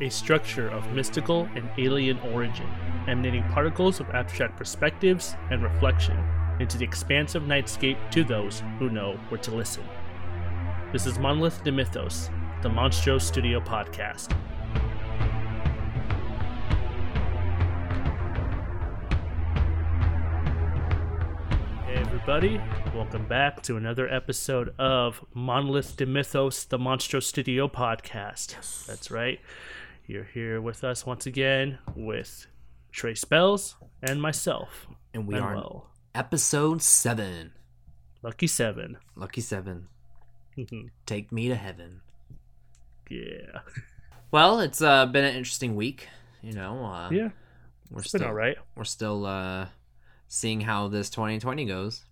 a structure of mystical and alien origin, emanating particles of abstract perspectives and reflection into the expansive nightscape to those who know where to listen. This is Monolith de Mythos, the Monstro Studio podcast. Hey everybody, welcome back to another episode of Monolith de Mythos, the Monstro Studio podcast. Yes. That's right. You're here with us once again with Trey Spells and myself, And we are episode seven. Lucky Seven. Lucky seven. Take me to heaven. yeah. Well, it's uh, been an interesting week. You know, uh, Yeah. we're It's still been alright. we're still uh, seeing how this 2020 goes.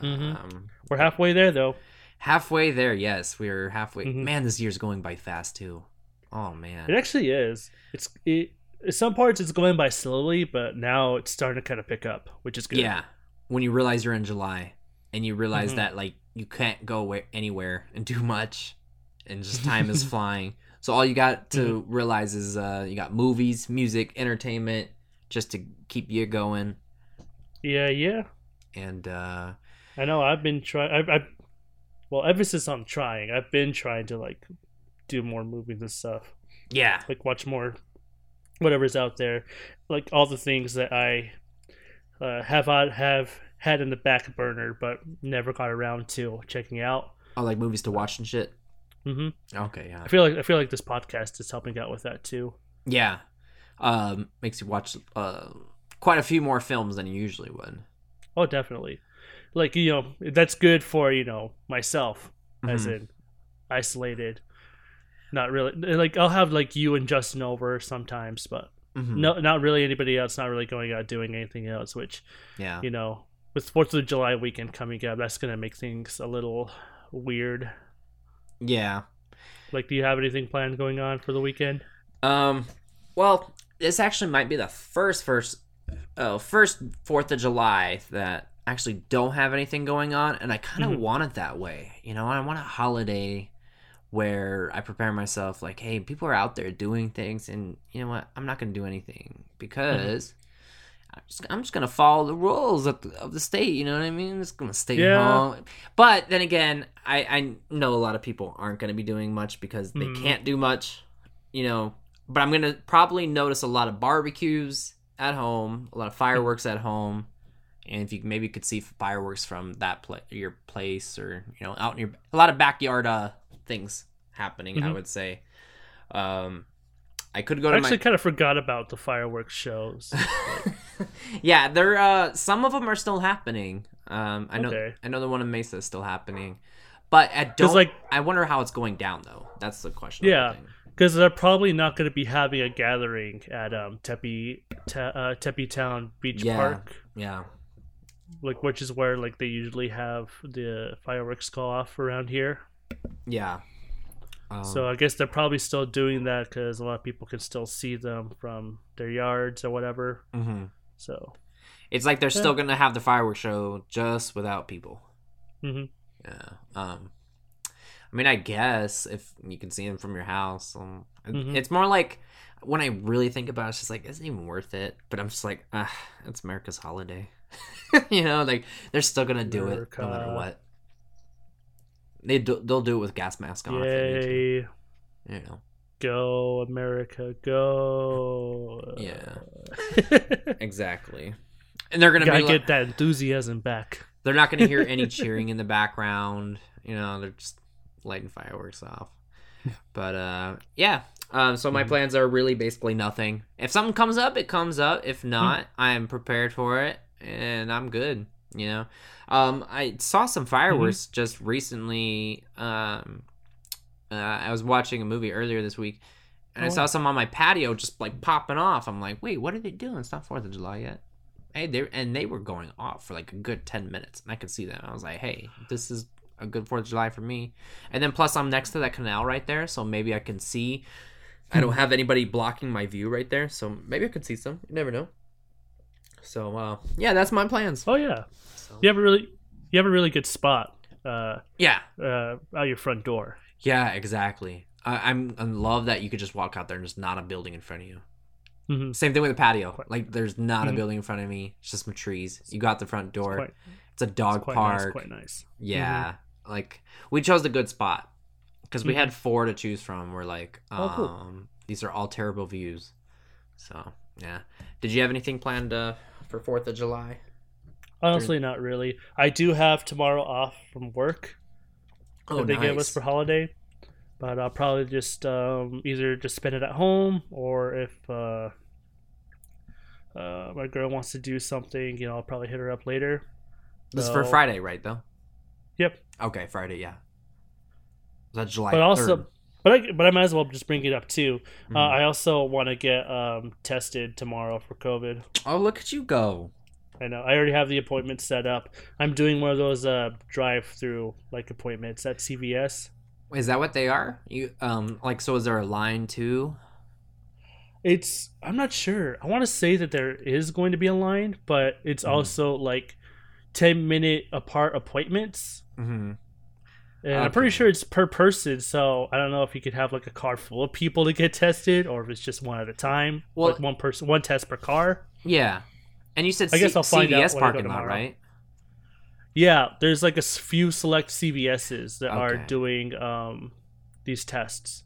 Mhm. Um, We're halfway there though. halfway there. Yes, we're halfway. Mhm. Man, this year's going by fast too. Oh man. It actually is. It's it. Some parts it's going by slowly, but now it's starting to kind of pick up, which is good. Yeah. When you realize you're in July and you realize Mhm. that like you can't go where, anywhere and do much and just time is flying. So all you got to Mm-hmm. realize is uh you got movies, music, entertainment just to keep you going Yeah. Yeah. and uh I know. I've been trying. I, I, well, ever since I'm trying, I've been trying to like do more movies and stuff. yeah. Like watch more, whatever's out there. Like all the things that I uh, have had have had in the back burner, but never got around to checking out. Oh, like movies to watch and shit. Mm-hmm. Okay, yeah. I feel like I feel like this podcast is helping out with that too. Yeah. Um makes you watch uh quite a few more films than you usually would. Oh, definitely. Like you know, that's good for you know myself, as Mhm. in isolated. Not really. Like I'll have like you and Justin over sometimes, but Mhm. no, not really anybody else. Not really going out doing anything else. Which Yeah. you know, with Fourth of July weekend coming up, that's gonna make things a little weird. Yeah. Like, do you have anything planned going on for the weekend? Um, well, this actually might be the first first, oh, first Fourth of July that I actually don't have anything going on, and I kind of Mhm. want it that way. You know, I want a holiday where I prepare myself, like, hey, people are out there doing things, and you know what? I'm not gonna do anything because. I'm just, I'm just gonna follow the rules of the, of the state. You know what I mean? I'm just gonna stay Yeah. home. But then again, I, I know a lot of people aren't gonna be doing much because they Mhm. can't do much. You know, but I'm gonna probably notice a lot of barbecues at home, a lot of fireworks at home, and if you maybe could see fireworks from that pla- your place or you know out in your a lot of backyard uh things happening. I Mhm. would say. Um, I could go I to actually my kind of forgot about the fireworks shows. yeah, there. Uh, some of them are still happening. Um, I know. Okay. I know the one in Mesa is still happening, but I don't. like- I wonder how it's going down though. That's the question. Yeah. because they're probably not going to be having a gathering at um Tempe Te- uh, Tempe Town Beach Yeah. Park, Yeah. like which is where like they usually have the fireworks go off around here. Yeah. Um, so I guess they're probably still doing that because a lot of people can still see them from their yards or whatever. mhm. So it's like they're still gonna have the fireworks show just without people. mhm. Yeah. Um. I mean, I guess if you can see them from your house, um, Mhm. it's more like when I really think about it, it's just like, is it even worth it? But I'm just like, ah, it's America's holiday. you know, like they're still gonna do it no matter what. They do, they'll do it with gas mask on. if they need to, yay, You know. go America, go! Yeah. Exactly. And they're gonna like, get that enthusiasm back. they're not gonna hear any cheering in the background. You know, they're just lighting fireworks off. But uh, yeah. Um, so my Mhm. plans are really basically nothing. If something comes up, it comes up. If not, I am prepared for it, and I'm good. You know, um, I saw some fireworks just recently. Um, uh, I was watching a movie earlier this week, and I Oh, saw some on my patio just like popping off. I'm like, wait, what are they doing? It's not Fourth of July yet. Hey, they and they were going off for like a good ten minutes, and I could see them. I was like, hey, this is a good Fourth of July for me. And then plus, I'm next to that canal right there, so maybe I can see. I don't have anybody blocking my view right there, so maybe I could see some. You never know. So uh, yeah, that's my plans. Oh yeah, So- you have a really you have a really good spot uh, Yeah, uh, out your front door. yeah, exactly. I, I'm I love that you could just walk out there and there's not a building in front of you. hmm Same thing with the patio. Like there's not a Mhm. building in front of me. It's just some trees. You got the front door. Quite, it's a dog it's quite park. nice. Quite nice. Yeah, like we chose a good spot because we had four to choose from. We're like, um, Oh, cool. these are all terrible views. So yeah. Did you have anything planned uh, for Fourth of July? Honestly, not really. I do have tomorrow off from work Oh, that they give us for holiday, but I'll probably just um, either just spend it at home or if uh, uh, my girl wants to do something, you know, I'll probably hit her up later. This is for Friday, right? Though. Yep. Okay, Friday. Yeah. Is that July? But also, 3rd? But I but I might as well just bring it up too. Mhm. Uh, I also want to get um, tested tomorrow for COVID. oh, look at you go! I know. I already have the appointment set up. I'm doing one of those uh, drive-through like appointments at CVS. Is that what they are? You um like so? Is there a line too? It's I'm not sure. I want to say that there is going to be a line, but it's Mhm. also like 10 minute apart appointments. Mm-hmm. And I'm pretty sure it's per person, so I don't know if you could have like a car full of people to get tested or if it's just one at a time. Well- like one person, one test per car. Yeah. And you said I guess C- I'll find CVS I go parking lot, right? Yeah, there's like a few select CVSs that are doing um these tests.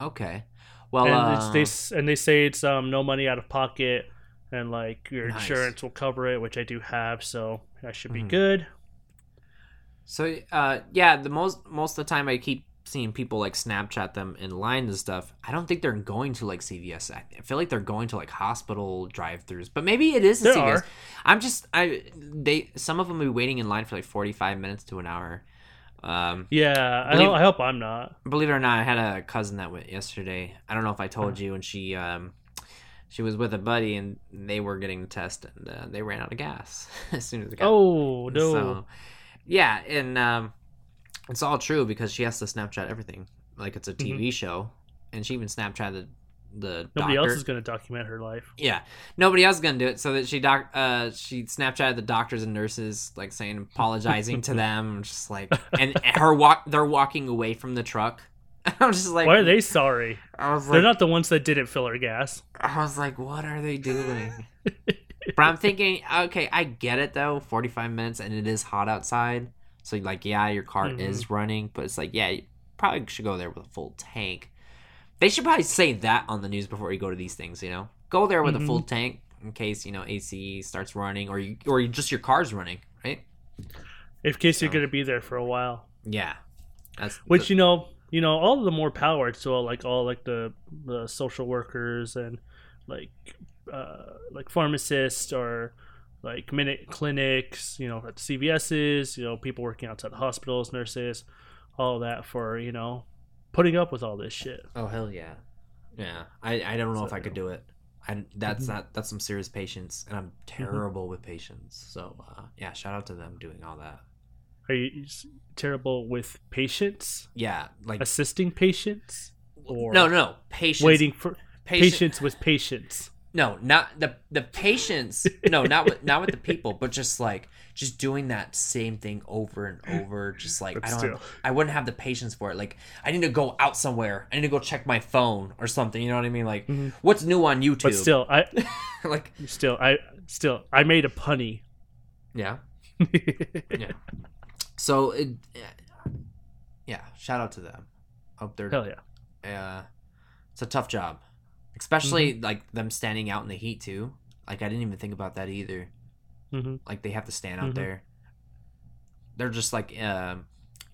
Okay. Well, and it's, uh, they and they say it's um no money out of pocket and like your Nice. insurance will cover it, which I do have, so that should be Mhm. good. So uh yeah, the most most of the time I keep seeing people like Snapchat them in line and stuff. I don't think they're going to like CVS. I feel like they're going to like hospital drive-throughs, but maybe it is a There CVS. are. I'm just I they some of them will be waiting in line for like 45 minutes to an hour. Um, Yeah, I, Believe- hope, I hope I'm not. believe it or not, I had a cousin that went yesterday. I don't know if I told you, and she um she was with a buddy and they were getting the test and uh, they ran out of gas as soon as they got Oh no! so, yeah, and um, it's all true because she has to Snapchat everything. Like it's a TV show, and she even Snapchatted the Mm-hmm. Nobody doctor. else is gonna document her life. Yeah, nobody else is gonna do it. So that she doc, uh, she Snapchatted the doctors and nurses, like saying apologizing to them, just like, and her walk, they're walking away from the truck. I'm just like, Why are they sorry? I was like, They're not the ones that didn't fill her gas. I was like, what are they doing? But I'm thinking, okay, I get it though. 45 minutes and it is hot outside. So, like, yeah, your car Mhm. is running, but it's like, yeah, you probably should go there with a full tank. They should probably say that on the news before you go to these things, you know? Go there with a full tank in case, you know, AC starts running or you, or you, just your car's running, right? In case you're gonna be there for a while. Yeah. That's Which you know, you know, all the more power to all, like all like the the social workers and like uh, like pharmacists or like minute clinics. You know, at CVS's. You know, people working outside the hospitals, nurses, all that for you know putting up with all this shit. Oh hell yeah, yeah. I I don't know if I could do it. I that's Mhm. not that's some serious patience, and I'm terrible with patience. So uh, yeah, shout out to them doing all that. Are you terrible with patients, Yeah, like assisting patients, or no, no, no, patience. waiting for patience. patients with patients? No, not the the patience. No, not with not with the people, but just like just doing that same thing over and over. Just like But I don't, still. have, I wouldn't have the patience for it. Like I need to go out somewhere. I need to go check my phone or something. You know what I mean? Like Mhm. what's new on YouTube? But still, I like still I still I made a punny. yeah. Yeah. So it, yeah, shout out to them. Hope they're Hell yeah. uh, it's a tough job, especially Mm-hmm. like them standing out in the heat too. Like I didn't even think about that either. hmm Like they have to stand out Mhm. there. They're just like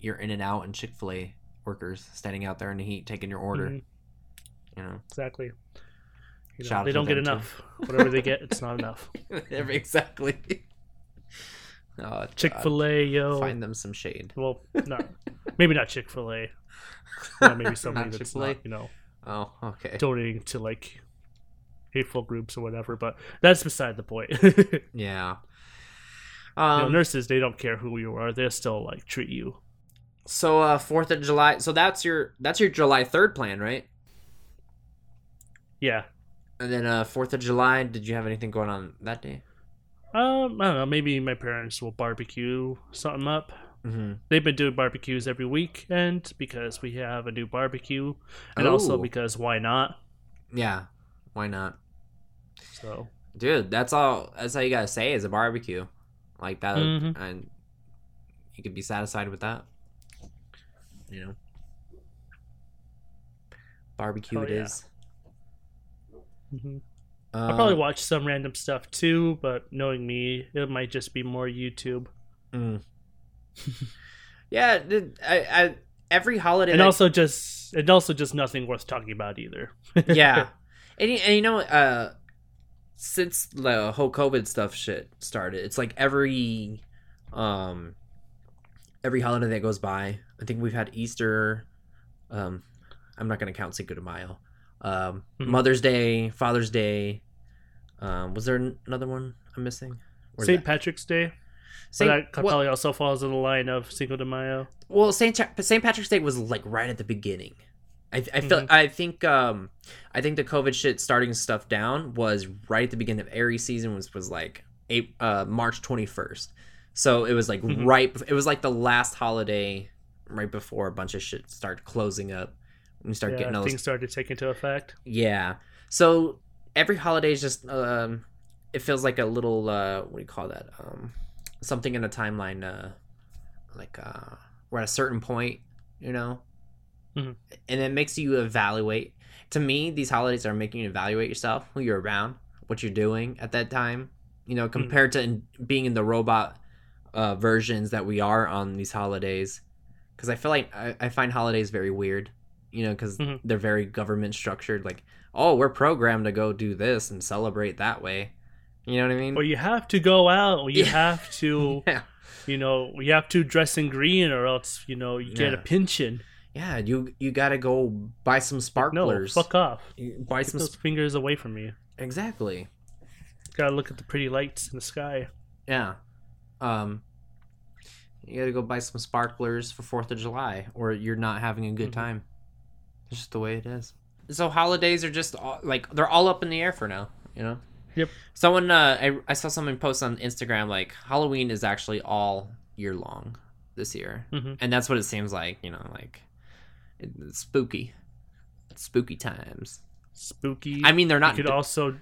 you're In and Out and Chick Fil A workers standing out there in the heat taking your order. Mhm. You know, Exactly. You know, they don't get enough. Whatever they get, it's not enough. exactly. Oh, Chick Fil A, yo. Find them some shade. Well, no, maybe not Chick Fil A. Maybe somebody that's Chick-fil-A? not, you know, Oh, okay. donating to like hateful groups or whatever. But that's beside the point. you Yeah. know, Um, nurses, they don't care who you are; they'll still like treat you. So uh Fourth of July. So that's your that's your July third plan, right? Yeah. And then uh Fourth of July. Did you have anything going on that day? Um, I don't know. Maybe my parents will barbecue something up. Hmm They've been doing barbecues every weekend because we have a new barbecue, and also Oh. because why not? Yeah, why not, So dude? That's all. That's all you gotta say is a barbecue, like that, Mhm. and you could be satisfied with that. You know, barbecue Oh, it yeah. is. mhm. Um, I'll probably watch some random stuff too, but knowing me, it might just be more YouTube. mm. Yeah, I, I, every holiday. and that- also just and also just nothing worth talking about either. yeah, and, you- and you know, uh, since the whole COVID stuff shit started, it's like every, um, every holiday that goes by. I think we've had Easter. Um, I'm not gonna count Cinco de Mayo. Um, Mhm. Mother's Day, Father's Day. Um, was there an- another one I'm missing? St. Patrick's Day. Saint- that well- probably also falls in the line of Cinco de Mayo. Well, Saint Saint Patrick's Day was like right at the beginning. I I feel Mhm. I think um I think the COVID shit starting stuff down was right at the beginning of Aries season was was like uh, March twenty first. So it was like Mhm. right. It was like the last holiday right before a bunch of shit started closing up. And we start Yeah, getting all those things started to take into effect. yeah. So every holiday is just um it feels like a little uh what do you call that? Um something in a timeline uh like uh we're at a certain point, you know? Mhm. And it makes you evaluate. To me, these holidays are making you evaluate yourself, who you're around, what you're doing at that time, you know, compared to in, being in the robot uh versions that we are on these holidays. Cuz I feel like I, I find holidays very weird, you know, because Mhm. they're very government structured like oh, we're programmed to go do this and celebrate that way. You know what I mean? Or you have to go out. Or you Yeah. have to, yeah. you know, you have to dress in green, or else you know you get a Yeah. pension. Yeah, you you got to go buy some sparklers. No, fuck off. Buy Get some those fingers away from me. Exactly. Gotta look at the pretty lights in the sky. Yeah. Um you got to go buy some sparklers for 4th of July or you're not having a good Mhm. time. It's just the way it is. So holidays are just all, like they're all up in the air for now, you know. Yep. Someone uh I, I saw someone post on Instagram like Halloween is actually all year long this year. hmm And that's what it seems like, you know, like it- it's spooky. It's spooky times. Spooky. I mean, they're not. you could also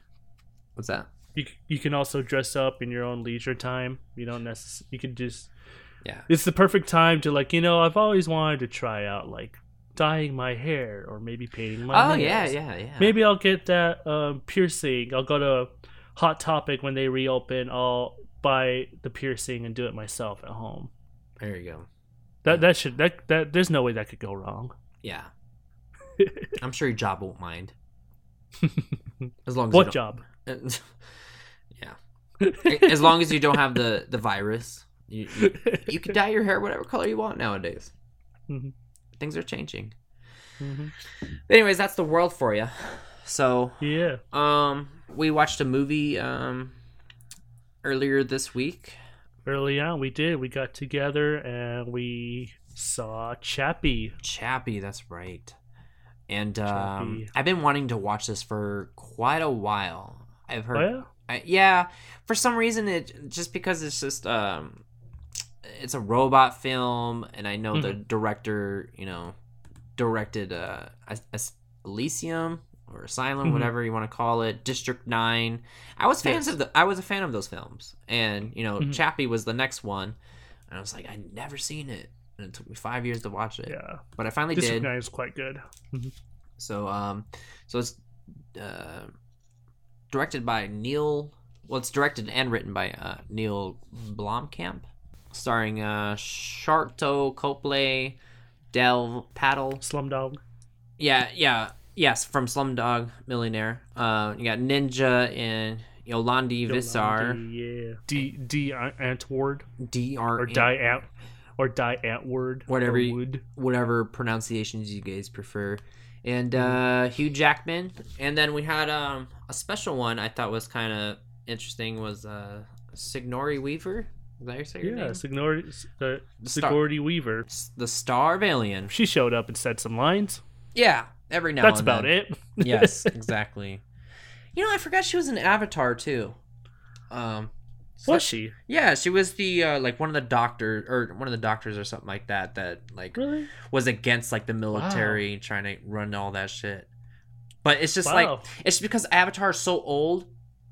What's that? you, you can also dress up in your own leisure time. You don't necessarily. You can just. Yeah. It's the perfect time to like you know I've always wanted to try out like dyeing my hair or maybe painting my oh yeah, nails. yeah, yeah. Maybe I'll get that um, piercing. I'll go to Hot Topic when they reopen. I'll buy the piercing and do it myself at home. There you go. That that should that that there's no way that could go wrong. Yeah. I'm sure your job won't mind. As long as what job? yeah. As long as you don't have the the virus, you you, you can dye your hair whatever color you want nowadays. Mhm. Things are changing. Mhm. Anyways, that's the world for you. So, Yeah. um, we watched a movie um earlier this week. Early on, we did. We got together and we saw Chappie. Chappie, that's right. And um, Chappie. I've been wanting to watch this for quite a while. I've heard, Oh, yeah? I, yeah. For some reason, it just because it's just um, it's a robot film, and I know the director, you know, directed uh, Elysium or Asylum, Mhm. whatever you want to call it, District Nine. I was fans Yes. of the, I was a fan of those films, and you know, Mhm. Chappie was the next one, and I was like, I'd never seen it, and it took me five years to watch it Yeah. but I finally This did. guy is quite good. So um, so it's uh, directed by Neil. Well, it's directed and written by uh, Neil Blomkamp, starring uh, Sharlto Copley, Dev Patel. Slumdog. Yeah, yeah, yes, from Slumdog Millionaire. Uh, you got Ninja and Yolandi Visser. Yeah. D D Antwoord. D R or Die Ant or Die Antwoord. Whatever or you- whatever pronunciations you guys prefer. And uh, Hugh Jackman, and then we had um, a special one I thought was kind of interesting was uh, Sigourney Weaver. Is that your Yeah, the Star- Sigourney Weaver. The Star of Alien. She showed up and said some lines. Yeah, every now. That's about then. it. yes, exactly. You know, I forgot she was an Avatar too. Um, Was she Yeah, she was the uh, like one of the doctors or one of the doctors or something like that that like really? was against like the military trying to run all that shit. But it's just like it's because Avatar is so old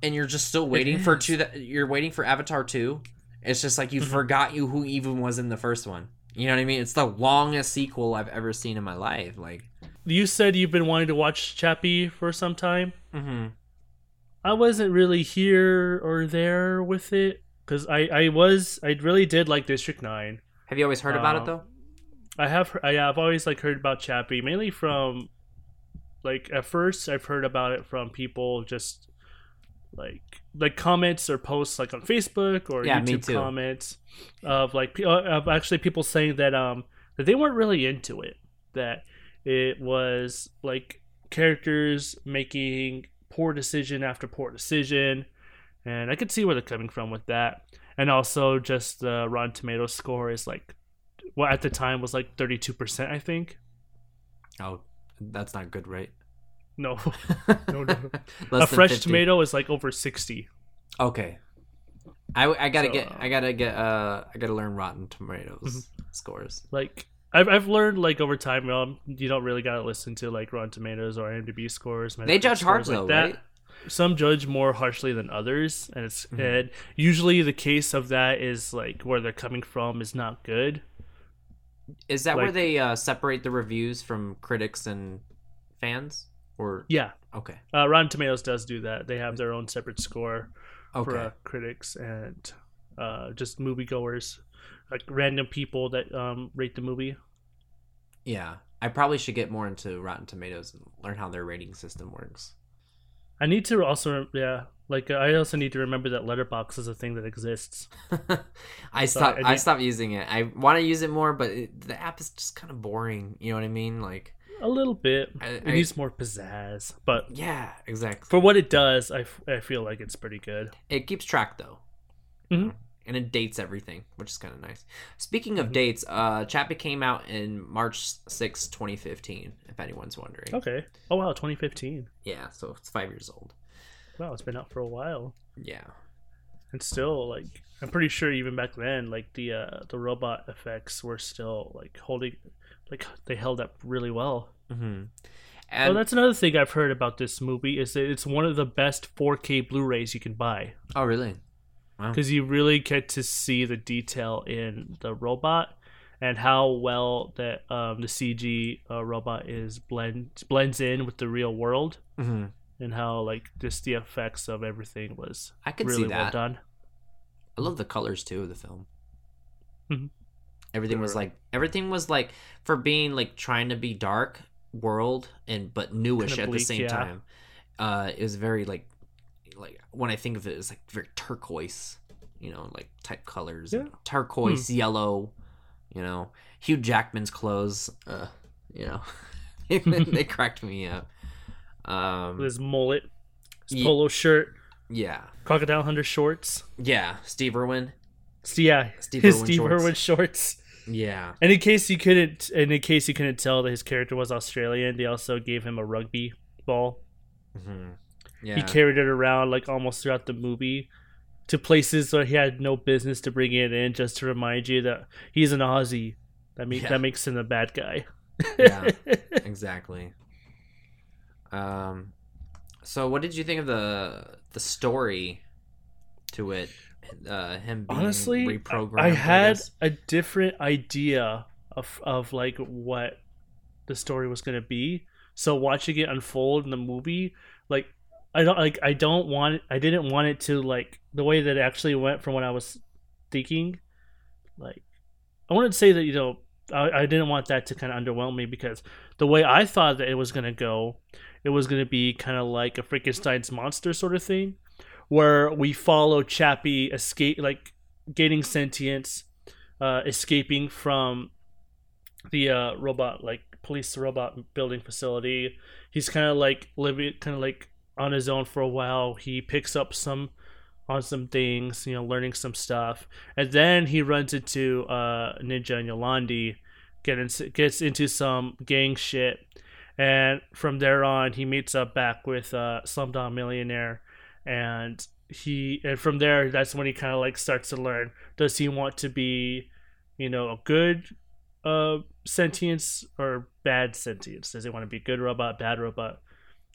and you're just still waiting for two that you're waiting for Avatar 2. It's just like you Mhm. forgot you who even was in the first one. You know what I mean? It's the longest sequel I've ever seen in my life. Like You said you've been wanting to watch Chappie for some time. mhm. I wasn't really here or there with it because I I was I really did like District Nine. Have you always heard about it Um, though? I have I have always like heard about Chappie mainly from like at first I've heard about it from people just like like comments or posts like on Facebook or Yeah, YouTube comments of like uh, of actually people saying that um that they weren't really into it. That it was like characters making poor decision after poor decision. And I could see where they're coming from with that. And also just the Rotten Tomatoes score is like well at the time was like 32% I think. Oh, that's not good, right? no no, no. A fresh 50. tomato is like over 60 Okay. I, I gotta So, get uh, I gotta get uh I gotta learn Rotten Tomatoes Mm-hmm. scores. like I've, I've learned like over time um, you don't really gotta listen to like Rotten Tomatoes or IMDb scores They judge hard though, like that. right? some judge more harshly than others and it's Mhm. and usually the case of that is like where they're coming from is not good Is that where they uh, separate the reviews from critics and fans? Or yeah okay, uh, Rotten Tomatoes does do that they have their own separate score okay, for uh, critics and uh, just moviegoers like random people that um, rate the movie yeah. I probably should get more into Rotten Tomatoes and learn how their rating system works. I need to also yeah like I also need to remember that Letterboxd is a thing that exists I So stopped. I I, stopped using it. I want to use it more, but it, the app is just kind of boring. You know what I mean? Like, a little bit I- it I- needs more pizzazz but yeah, exactly. for what it does I, f- I feel like it's pretty good It keeps track though, Mhm. and it dates everything, which is kind of nice. Speaking of Mhm. dates, uh, Chappie came out in March 6, twenty fifteen. If anyone's wondering, okay oh wow 2015 yeah, so it's five years old. wow it's been out for a while Yeah, and still like i'm pretty sure even back then like the uh the robot effects were still like holding like they held up really well mm-hmm. oh and that's another thing i've heard about this movie is that it's one of the best 4k blu-rays you can buy oh really? because you really get to see the detail in the robot and how well that um, the cg uh, robot is blend blends in with the real world Mm-hmm. and how like just the effects of everything was I could really see well that. done I love the colors too of the film. Mhm. Everything They was like everything was like for being like trying to be dark world and but newish Kinda at the same yeah. time. Uh, it was very like like when I think of it, it's like very turquoise, you know, like type colors, Yeah. Hmm. turquoise, yellow. You know, Hugh Jackman's clothes. Uh, you know, they cracked me up. Um, his mullet his Ye- polo shirt yeah, crocodile hunter shorts yeah, Steve Irwin. Yeah Steve his Irwin steve shorts. irwin shorts Yeah, and in case you couldn't and in case you couldn't tell that his character was australian they also gave him a rugby ball hmm yeah. he carried it around like almost throughout the movie to places where he had no business to bring it in just to remind you that he's an aussie that, make, Yeah. that makes him a bad guy Yeah. exactly. Um, so what did you think of the the story to it? Uh, him being honestly reprogrammed. i had guess? a different idea of of like what the story was going to be so watching it unfold in the movie like i don't like i don't want i didn't want it to like the way that it actually went from what i was thinking like i wanted to say that you know i, I didn't want that to kind of underwhelm me because the way i thought that it was going to go it was going to be kind of like a frankenstein's monster sort of thing where we follow chappie escape like gaining sentience uh escaping from the uh robot like police robot building facility. He's kind of like living kind of like on his own for a while. He picks up some on some things you know learning some stuff. And then he runs into uh ninja and yolandi get in, gets into some gang shit. And from there on he meets up back with uh slumdog millionaire and he and from there that's when he kind of like starts to learn does he want to be you know a good uh sentience or bad sentience? Does he want to be good robot bad robot?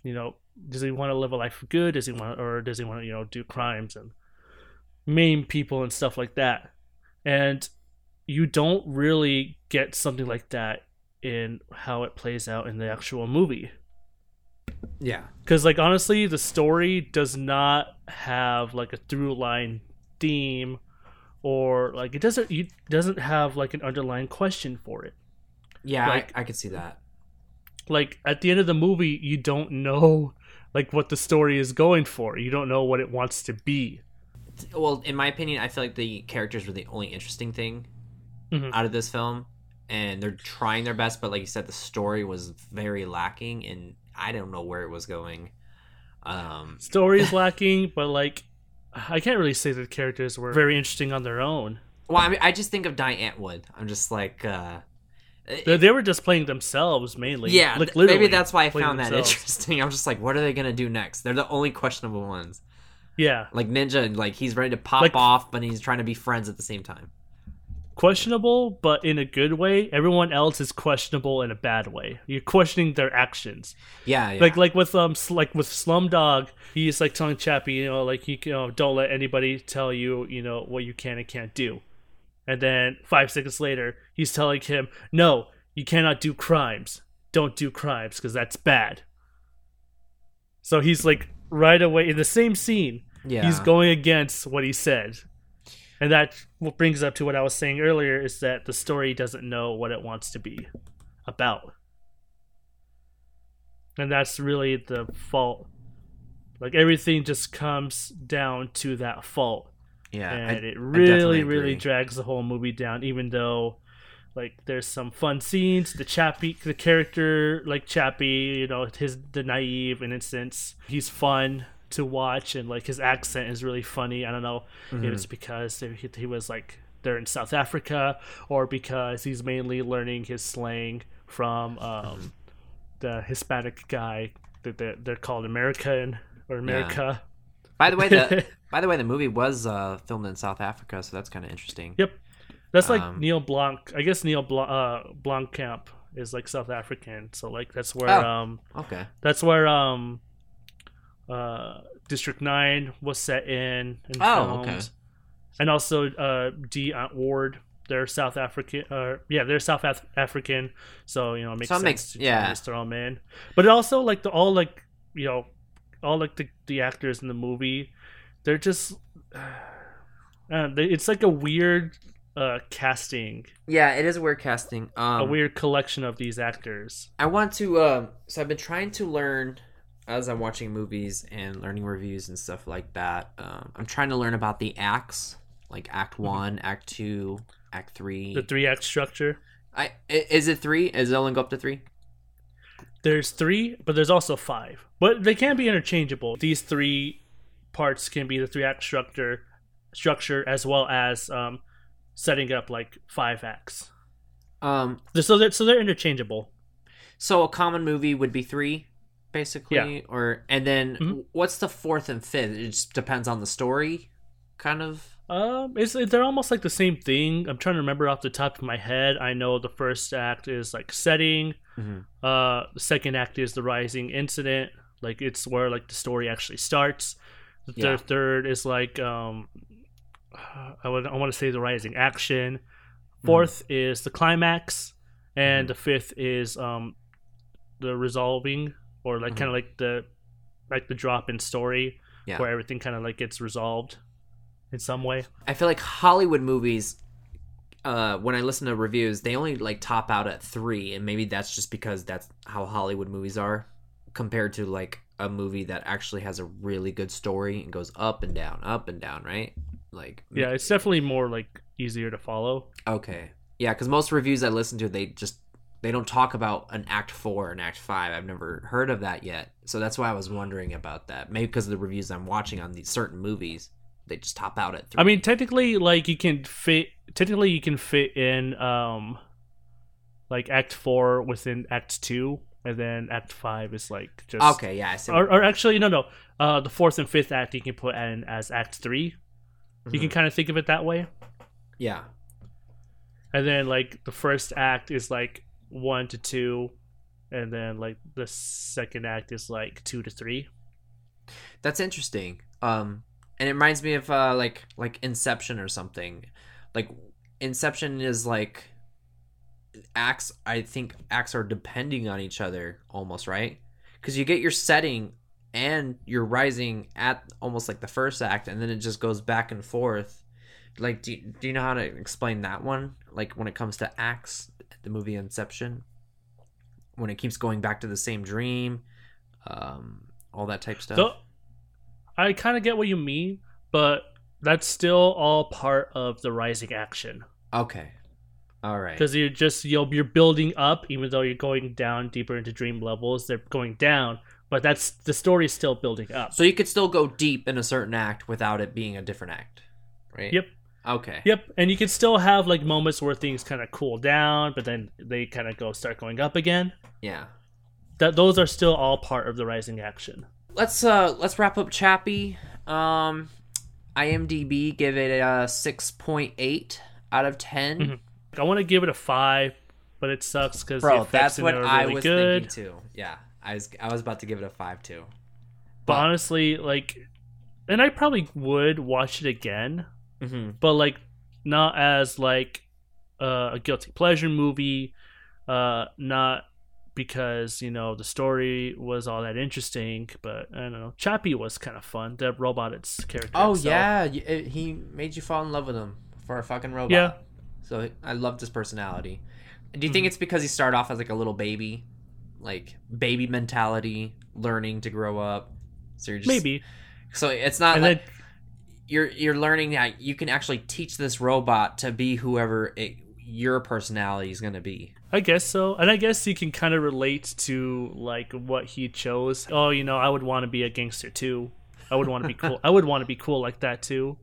You know does he want to live a life of good? Does he want or does he want to you know do crimes and maim people and stuff like that? And you don't really get something like that in how it plays out in the actual movie Yeah. because like honestly the story does not have like a through line theme or like it doesn't it doesn't have like an underlying question for it Yeah, Like- I, I could see that. like at the end of the movie you don't know like what the story is going for you don't know what it wants to be Well, in my opinion, I feel like the characters were the only interesting thing Mhm. out of this film, and they're trying their best. But like you said, the story was very lacking, and I don't know where it was going. Um, story is lacking but like i can't really say that the characters were very interesting on their own well, I mean, I just think of Die Antwoord. I'm just like, uh, they, they were just playing themselves mainly yeah, like literally maybe that's why I found that themselves. interesting. I'm just like, what are they gonna do next? They're the only questionable ones. yeah Like Ninja, like he's ready to pop Like- off, but he's trying to be friends at the same time. Questionable, but in a good way. Everyone else is questionable in a bad way. You're questioning their actions. Yeah, yeah. Like like with um like with Slumdog, he's like telling Chappie, you know, like you, you know, don't let anybody tell you, you know, what you can and can't do. And then five seconds later, he's telling him, no, you cannot do crimes. Don't do crimes because that's bad. So he's like right away in the same scene yeah. he's going against what he said and that what brings up to what i was saying earlier is that the story doesn't know what it wants to be about. And that's really the fault. Like everything just comes down to that fault. Yeah. I- and it really really drags the whole movie down even though like there's some fun scenes. The chappie the character like chappie you know his the naive innocence. He's fun to watch and like his accent is really funny i don't know Mm-hmm. if it's because he, he was like they're in south africa or because he's mainly learning his slang from um the hispanic guy that they're, they're called american or america By the way, the by the way, the movie was uh, filmed in South Africa, so that's kind of interesting. Yep. That's like Um, Neil Blanc. I guess Neil Blanc, uh, Blomkamp is like South African. So like that's where Oh. um Okay. that's where um uh District 9 was set in and Oh, filmed. okay. And also uh Die Antwoord they're South African uh yeah, they're South Af- African. So, you know, it makes So sense makes- to yeah. just throw them in. But also like the all like, you know, all like the the actors in the movie, they're just uh, they, it's like a weird uh casting Yeah, it is weird casting. Um, a weird collection of these actors. I want to. Uh, so I've been trying to learn as I'm watching movies and learning reviews and stuff like that. Um, I'm trying to learn about the acts, like Act One, Act Two, Act Three. Mm-hmm. The three act structure. I i- is it three? Is it only go up to three? There's three, but there's also five. But they can be interchangeable. These three parts can be the three act structure structure as well as um setting up like five acts. Um, So they're so they're interchangeable. so a common movie would be three, basically, Yeah. or and then Mhm. what's the fourth and fifth? It just depends on the story, kind of. Um, it's they're almost like the same thing. I'm trying to remember off the top of my head. I know the first act is like setting. Mhm. Uh, the second act is the rising incident. Like it's where like the story actually starts. The Yeah. third, third is like um, I would I want to say the rising action. 4th is the climax, and the fifth is um, the resolving or like Mhm. kind of like the like the drop in story Yeah. where everything kind of like gets resolved in some way. I feel like Hollywood movies, uh, when I listen to reviews, they only like top out at three, and maybe that's just because that's how Hollywood movies are, compared to like a movie that actually has a really good story and goes up and down, up and down, right? Like, Yeah, it's definitely more like easier to follow. okay, yeah, because most reviews I listen to, they just they don't talk about an act four and act five. I've never heard of that yet, so that's why I was wondering about that. Maybe because of the reviews I'm watching on these certain movies, they just top out at three. I mean, technically, like you can fit. Technically, you can fit in um, like Act Four within Act Two. and then Act Five is like just Okay, yeah, I see. Or, or actually, no, no. Uh, the fourth and fifth act you can put in as Act 3 You can Mhm. kind of think of it that way. yeah. And then like the first act is like one to two, and then like the second act is like two to three. That's interesting. Um, and it reminds me of uh, like like Inception or something. Like Inception is like acts. I think acts are depending on each other almost, right? Because you get your setting and you're rising at almost like the first act, and then it just goes back and forth. Like, do you, do you know how to explain that one? Like when it comes to acts, the movie Inception, when it keeps going back to the same dream, um, all that type stuff. So I kind of get what you mean, but that's still all part of the rising action Okay. All right. because you're just you'll you're building up, even though you're going down deeper into dream levels. They're going down, but that's the story's still building up. So you could still go deep in a certain act without it being a different act, right? Yep. Okay. Yep, and you can still have like moments where things kind of cool down, but then they kind of go start going up again. Yeah. That those are still all part of the rising action. Let's uh let's wrap up Chappie. Um, IMDb give it a six point eight out of 10 Mhm. I want to give it a five, but it sucks because Bro, that's what I was thinking too. Yeah, I was I was about to give it a five too. But honestly, like, and I probably would watch it again, Mm-hmm. but like not as like uh, a guilty pleasure movie, uh, not because you know the story was all that interesting, but I don't know. Chappie was kind of fun. The robot, its character. Oh itself. yeah, it, he made you fall in love with him for a fucking robot. Yeah. So I loved his personality. Do you think Mhm. it's because he started off as like a little baby, like baby mentality, learning to grow up? So you're just maybe. So it's not And like then you're you're learning that you can actually teach this robot to be whoever it, your personality is gonna be. I guess so. And I guess you can kind of relate to like what he chose. Oh, you know, I would want to be a gangster too. I would want to be cool. I would want to be cool like that too.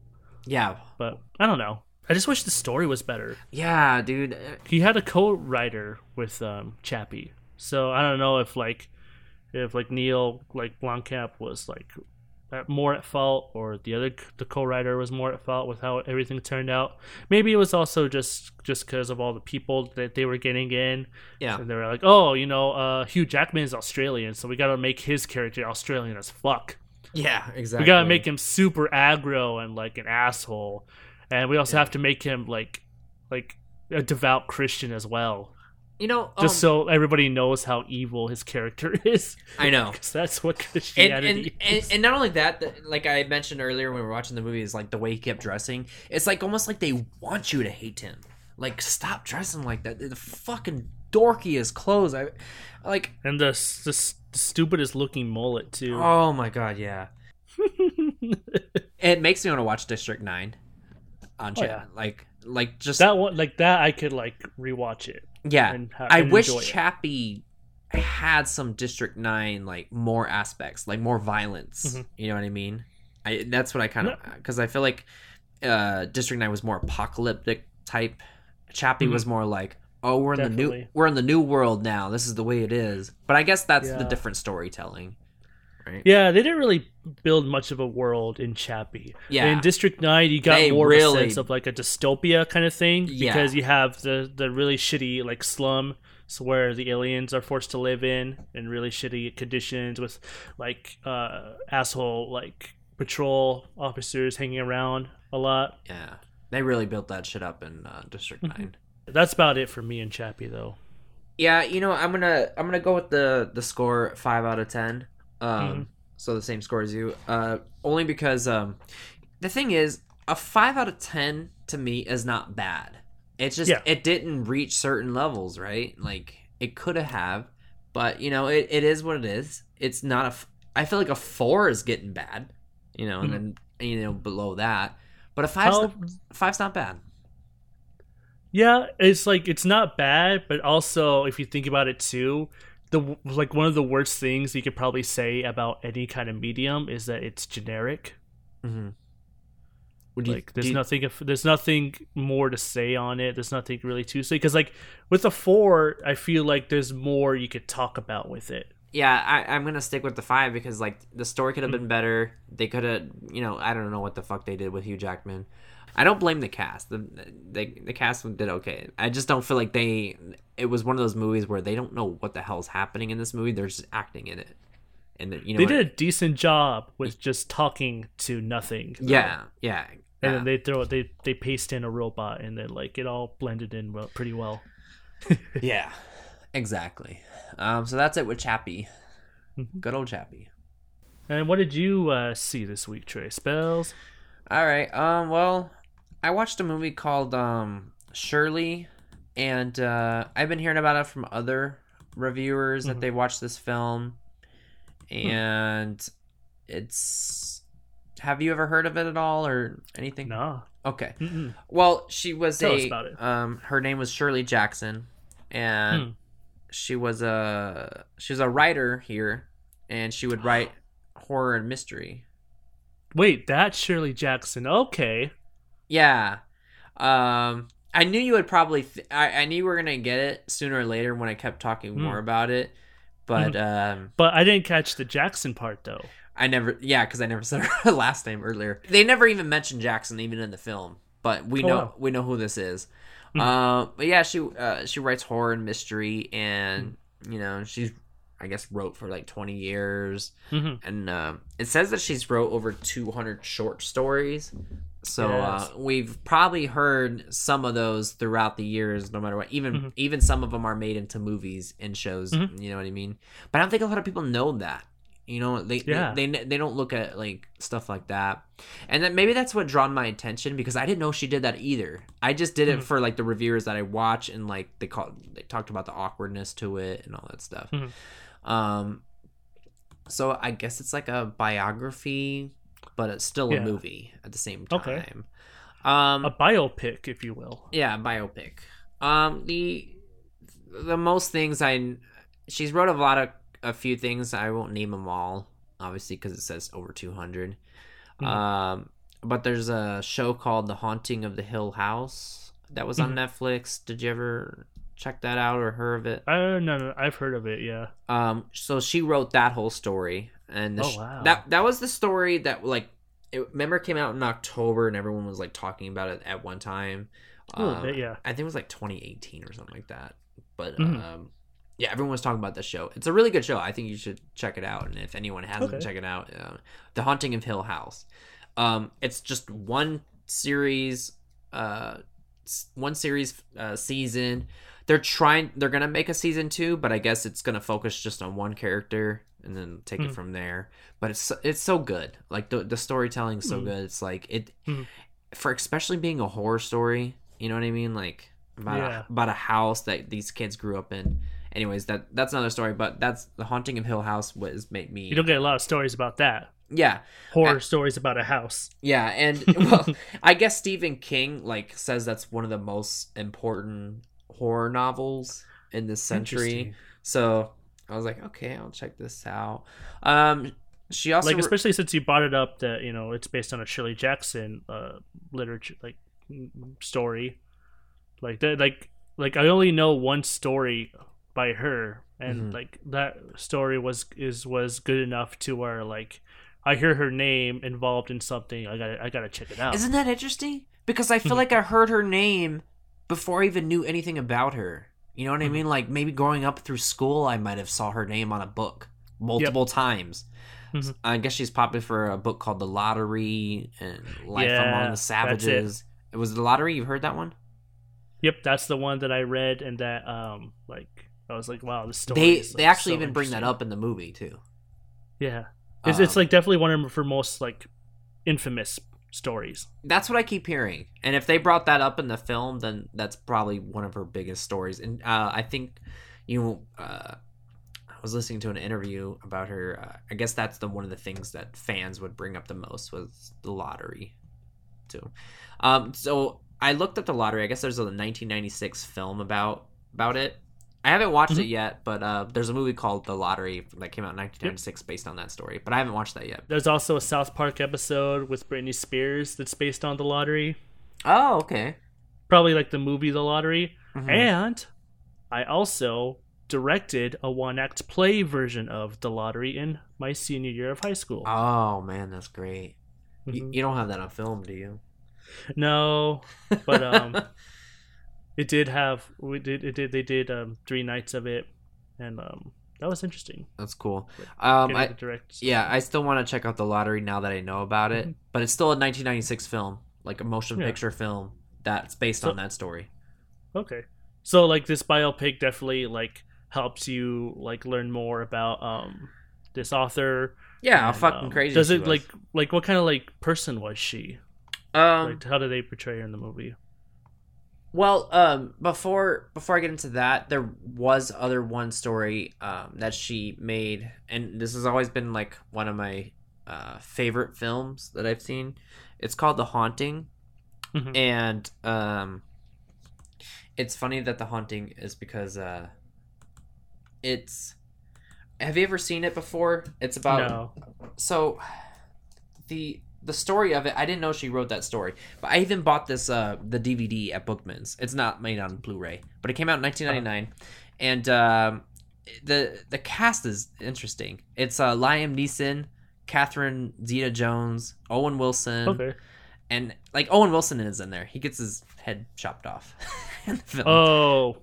Yeah, But I don't know. I just wish the story was better. yeah, dude. He had a co-writer with um, Chappie, so I don't know if like if like Neil like Blomkamp was like more at fault or the other the co-writer was more at fault with how everything turned out. Maybe it was also just just because of all the people that they were getting in. Yeah, And they were like, oh, you know, uh, Hugh Jackman is Australian, so we gotta make his character Australian as fuck. yeah, exactly. We gotta make him super aggro and like an asshole, and we also Yeah. have to make him like like a devout Christian as well, you know, just um, so everybody knows how evil his character is. I know. because that's what and Christianity and, and is. and not only that, like I mentioned earlier when we were watching the movie, is like the way he kept dressing. It's like almost like they want you to hate him. Like stop dressing like that. The fucking dorkiest clothes. I like. And the, the, the stupidest looking mullet too. Oh my god, yeah. It makes me want to watch District Nine. On Oh, yeah. like like just that one like that, I could like rewatch it. yeah. and I and wish it. Chappie had some District Nine like more aspects, like more violence. Mhm. You know what I mean? I that's what I kind of because I feel like uh District Nine was more apocalyptic type. Chappie Mhm. was more like, oh, we're in the new we're in the new world now. This is the way it is. But I guess that's the different storytelling, right? Yeah, they didn't really build much of a world in Chappie. Yeah. In District Nine, you got They more of a sense of like a dystopia kind of thing Yeah. because you have the the really shitty like slum where the aliens are forced to live in in really shitty conditions with like uh asshole like patrol officers hanging around a lot. Yeah, they really built that shit up in uh, District Mm-hmm. Nine. That's about it for me in Chappie though. Yeah, you know, I'm gonna I'm gonna go with the the score five out of ten. Um, Mhm. so the same score as you. Uh, only because um, the thing is, a five out of ten to me is not bad. It's just Yeah. it didn't reach certain levels, right? Like it could have, but you know, it, it is what it is. It's not a. f- I feel like a four is getting bad, you know, and then you know below that, but a five's not, five's not bad. Yeah, it's like it's not bad, but also if you think about it too, the like one of the worst things you could probably say about any kind of medium is that it's generic. Mm-hmm. Would you, like there's you- nothing if there's nothing more to say on it there's nothing really to say because like with the four i feel like there's more you could talk about with it yeah, I, I'm gonna stick with the five because like the story could have been better. They could have, you know, I don't know what the fuck they did with Hugh Jackman. I don't blame the cast. The they, the cast did okay. I just don't feel like they. It was one of those movies where they don't know what the hell's happening in this movie. They're just acting in it, and you know they what- did a decent job with just talking to nothing Yeah, yeah. and yeah. then they throw they they paste in a robot and then like it all blended in well, pretty well yeah, exactly. Um, so that's it with Chappie. Mhm. Good old Chappie. and what did you uh see this week trey spells All right. Um. Well, I watched a movie called um Shirley, and uh, I've been hearing about it from other reviewers that Mhm. they watched this film, and it's. Have you ever heard of it at all or anything? No. Okay. Mm-mm. Well, she was Tell a. us about it. Um. Her name was Shirley Jackson, and Hmm. she was a she was a writer here, and she would write horror and mystery. wait that's shirley jackson okay Yeah. Um I knew you would probably th- I, I knew you were gonna get it sooner or later when I kept talking Hmm. more about it. But um but i didn't catch the jackson part though I never yeah, because I never said her last name earlier. They never even mentioned Jackson even in the film. But we Oh, know wow. we know who this is. Hmm. Uh, but yeah, she uh, she writes horror and mystery and Hmm. you know, she's I guess wrote for like twenty years. hmm and um, it says that she's wrote over 200 short stories so Yes. uh, we've probably heard some of those throughout the years no matter what even Mhm. even some of them are made into movies and shows Mhm. you know what i mean but i don't think a lot of people know that you know they, Yeah. they, they they don't look at like stuff like that and then maybe that's what drawn my attention because i didn't know she did that either i just did it Mhm. for like the reviewers that i watch and like they call they talked about the awkwardness to it and all that stuff Mhm. um so I guess it's like a biography, but it's still Yeah. a movie at the same time. Okay. Um, a biopic if you will yeah, biopic. Um, the the most things I she's wrote a lot of a few things. I won't name them all, obviously, because it says over two Mhm. Um, but there's a show called The Haunting of the Hill House that was on Mhm. Netflix. Did you ever check that out or heard of it? uh no no i've heard of it yeah Um, so she wrote that whole story, and Oh, sh- that that was the story that like it remember it came out in October, and everyone was like talking about it at one time. Um, bit yeah I think it was like 2018 or something like that. But Mhm. um, yeah, everyone was talking about the show. It's a really good show. I think you should check it out. And if anyone hasn't, Okay. check it out. Uh, the Haunting of Hill House. Um, it's just one series, uh, one series uh, season. They're trying. They're gonna make a season two, but I guess it's gonna focus just on one character and then take it Hmm. from there. But it's it's so good. Like the the storytelling's so Hmm. good. It's like it Hmm. for especially being a horror story. You know what I mean? Like about Yeah. a, about a house that these kids grew up in. Anyways, that that's another story. But that's the haunting of Hill House was made me. you don't get a lot of stories about that yeah, horror stories about a house yeah, and well, I guess Stephen King like says that's one of the most important horror novels in this century. So I was like, okay, I'll check this out. Um, she also like wr- especially since you brought it up that you know it's based on a Shirley Jackson uh literature like story like that like like I only know one story by her and Mhm. like that story was is was good enough to where like I hear her name involved in something I got to I got to check it out Isn't that interesting? Because I feel like I heard her name before I even knew anything about her. You know what I Mhm. mean? Like maybe growing up through school, I might have saw her name on a book multiple times. Mhm. I guess she's popular for a book called The Lottery and Life Yeah, Among the that's it. Savages. It. was The Lottery. You've heard that one? Yep, that's the one that I read and that um like I was like wow this story They is, they actually so even bring that up in the movie too. Yeah. It's, it's Um, like definitely one of her most like infamous stories. That's what I keep hearing. And if they brought that up in the film, then that's probably one of her biggest stories. And uh, I think you, uh, I was listening to an interview about her. Uh, I guess that's the one of the things that fans would bring up the most was the lottery, too. Um, so I looked up the lottery. I guess there's a 1996 film about about it. I haven't watched Mm-hmm. it yet, but uh, there's a movie called The Lottery that came out in 1996 based on that story. But I haven't watched that yet. There's also a South Park episode with Britney Spears that's based on the lottery. Oh, okay. Probably like the movie The Lottery. Mhm. And I also directed a one act play version of The Lottery in my senior year of high school. Oh man, that's great. You, Mhm. you don't have that on film, do you? No, but um, it did have we did it did they did um three nights of it, and um that was interesting. that's cool. Um, I, direct. yeah, I still want to check out The Lottery now that I know about it. Mhm. But it's still a 1996 film, like a motion Yeah. picture film that's based So- on that story. Okay. So like this biopic definitely like helps you like learn more about um this author. Yeah, and, fucking um, crazy. Does it was. like like what kind of like person was she? um like how do they portray her in the movie? Well, um, before before I get into that, there was other one story um, that she made, and this has always been like one of my uh, favorite films that I've seen. It's called The Haunting, Mhm. and um, it's funny that The Haunting is because uh, it's. Have you ever seen it before? It's about no. so the the story of it i didn't know she wrote that story but i even bought this uh the dvd at bookman's. It's not made on blu-ray but it came out in 1999 and um the the cast is interesting. It's uh liam neeson catherine zeta jones owen wilson. Okay. and like owen wilson is in there. He gets his head chopped off in the film. Oh.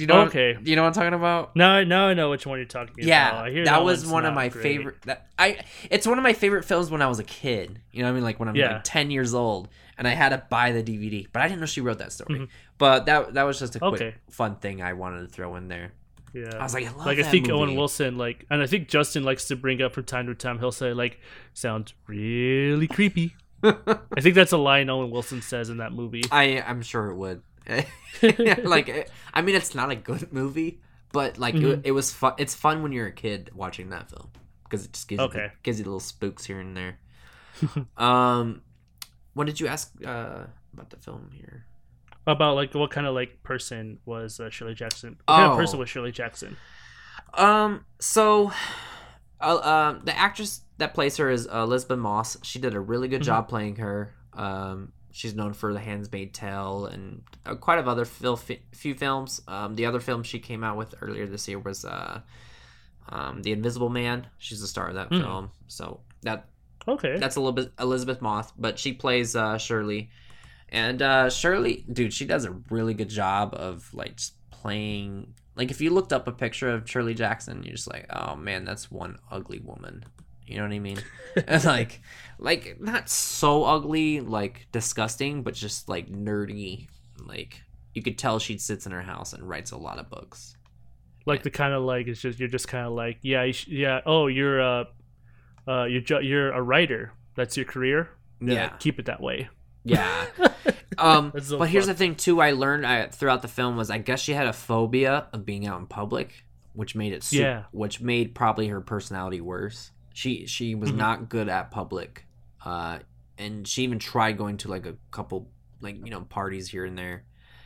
You know okay. you know what i'm talking about Now now I know which one you're talking yeah, about. I hear that was one of my great. favorite. That I, it's one of my favorite films when I was a kid. You know what I mean? Like when I'm Yeah. like ten years old, and I had to buy the DVD, but I didn't know she wrote that story. Mhm. But that that was just a quick Okay. fun thing I wanted to throw in there. Yeah. I was like, I love like I think movie. Owen Wilson like and I think Justin likes to bring up from time to time he'll say like sounds really creepy. I think that's a line Owen Wilson says in that movie. I I'm sure it would. like I mean, it's not a good movie, but like Mhm. it, it was fun. It's fun when you're a kid watching that film because it just gives you Okay. the, gives you little spooks here and there. um, what did you ask uh, about the film here? About like what kind of like person was uh, Shirley Jackson? What kind of Oh. person was Shirley Jackson? Um, so, uh, um, the actress that plays her is uh, Elisabeth Moss. She did a really good Mhm. job playing her. Um, she's known for The Handmaid's Tale and uh, quite of other few films. Um, the other film she came out with earlier this year was uh, um, The Invisible Man. She's the star of that Mhm. film. So that Okay. that's a little bit Elisabeth Moss, but she plays uh, Shirley, and uh, Shirley, dude, she does a really good job of like just playing. Like if you looked up a picture of Shirley Jackson, you're just like, oh man, that's one ugly woman. You know what I mean? and like, like not so ugly, like disgusting, but just like nerdy. Like you could tell she sits in her house and writes a lot of books. like the kind of like it's just you're just kind of like yeah you sh- yeah oh you're uh uh you're ju- you're a writer that's your career Yeah. keep it that way Yeah. Um, so but here's the thing too. I learned I, throughout the film was I guess she had a phobia of being out in public, which made it Yeah. which made probably her personality worse. She she was Mhm. not good at public, uh, and she even tried going to like a couple like you know parties here and there,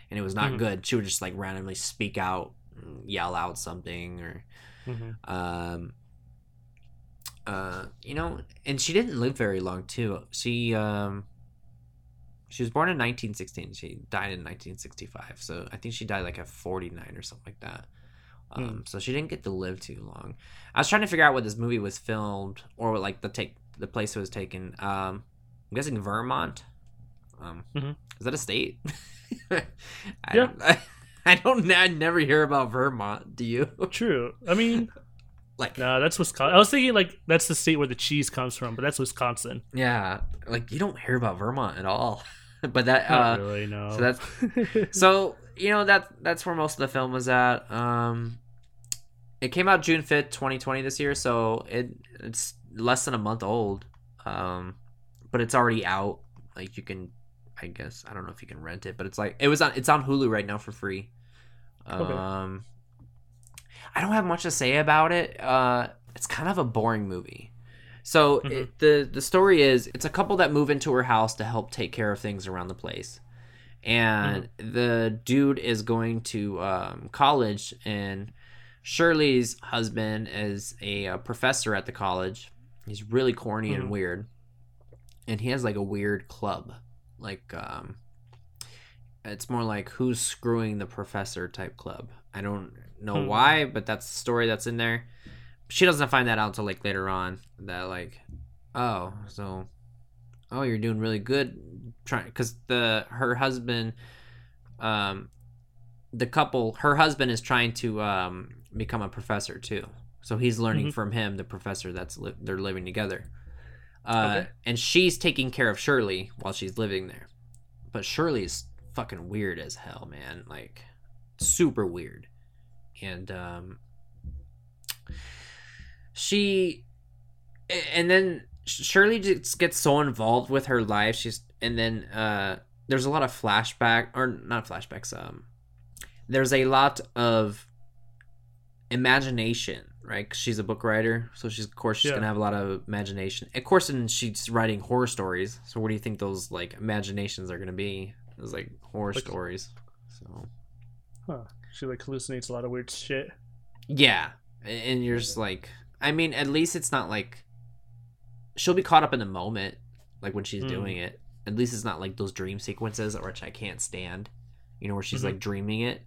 and it was not Mhm. good. She would just like randomly speak out, yell out something, or Mhm. um, uh, you know, and she didn't live very long too. She um, she was born in 1916. She died in 1965. So I think she died like at 49 or something like that. Um, Hmm. so she didn't get to live too long. I was trying to figure out where this movie was filmed or like the take the place it was taken. Um, I'm guessing Vermont. Um, Mhm. is that a state? I, Yeah. I, I don't. I never hear about Vermont. Do you? true i mean Like, no that's wisconsin i was thinking like that's the state where the cheese comes from but that's wisconsin Yeah, like you don't hear about Vermont at all. but that uh really no so that's so you know that that's where most of the film was at. Um it came out June 5th, 2020 this year, so it it's less than a month old. Um but it's already out. Like you can I guess I don't know if you can rent it, but it's like it was on it's on Hulu right now for free. Okay. Um I don't have much to say about it. Uh it's kind of a boring movie. So Mhm. it, the the story is it's a couple that move into her house to help take care of things around the place, and the dude is going to um, college, and Shirley's husband is a, uh professor at the college. He's really corny Mhm. and weird, and he has like a weird club, like um, it's more like who's screwing the professor type club. I don't know Hmm. why, but that's the story that's in there. She doesn't find that out until like later on. That like, oh, so, oh, you're doing really good, trying because the her husband, um, the couple, her husband is trying to um become a professor too. So he's learning Mhm. from him, the professor that's li- they're living together. Uh, Okay. and she's taking care of Shirley while she's living there. But Shirley's fucking weird as hell, man. Like super weird. And um she and then Shirley just gets so involved with her life. She's and then uh there's a lot of flashback or not flashbacks um there's a lot of imagination right 'Cause she's a book writer so she's of course she's Yeah. gonna have a lot of imagination of course and she's writing horror stories so what do you think those like imaginations are gonna be those like horror Like- stories so Huh. She like hallucinates a lot of weird shit. yeah and you're just like i mean at least it's not like she'll be caught up in the moment like when she's Mm. doing it at least it's not like those dream sequences which i can't stand you know where she's Mhm. like dreaming it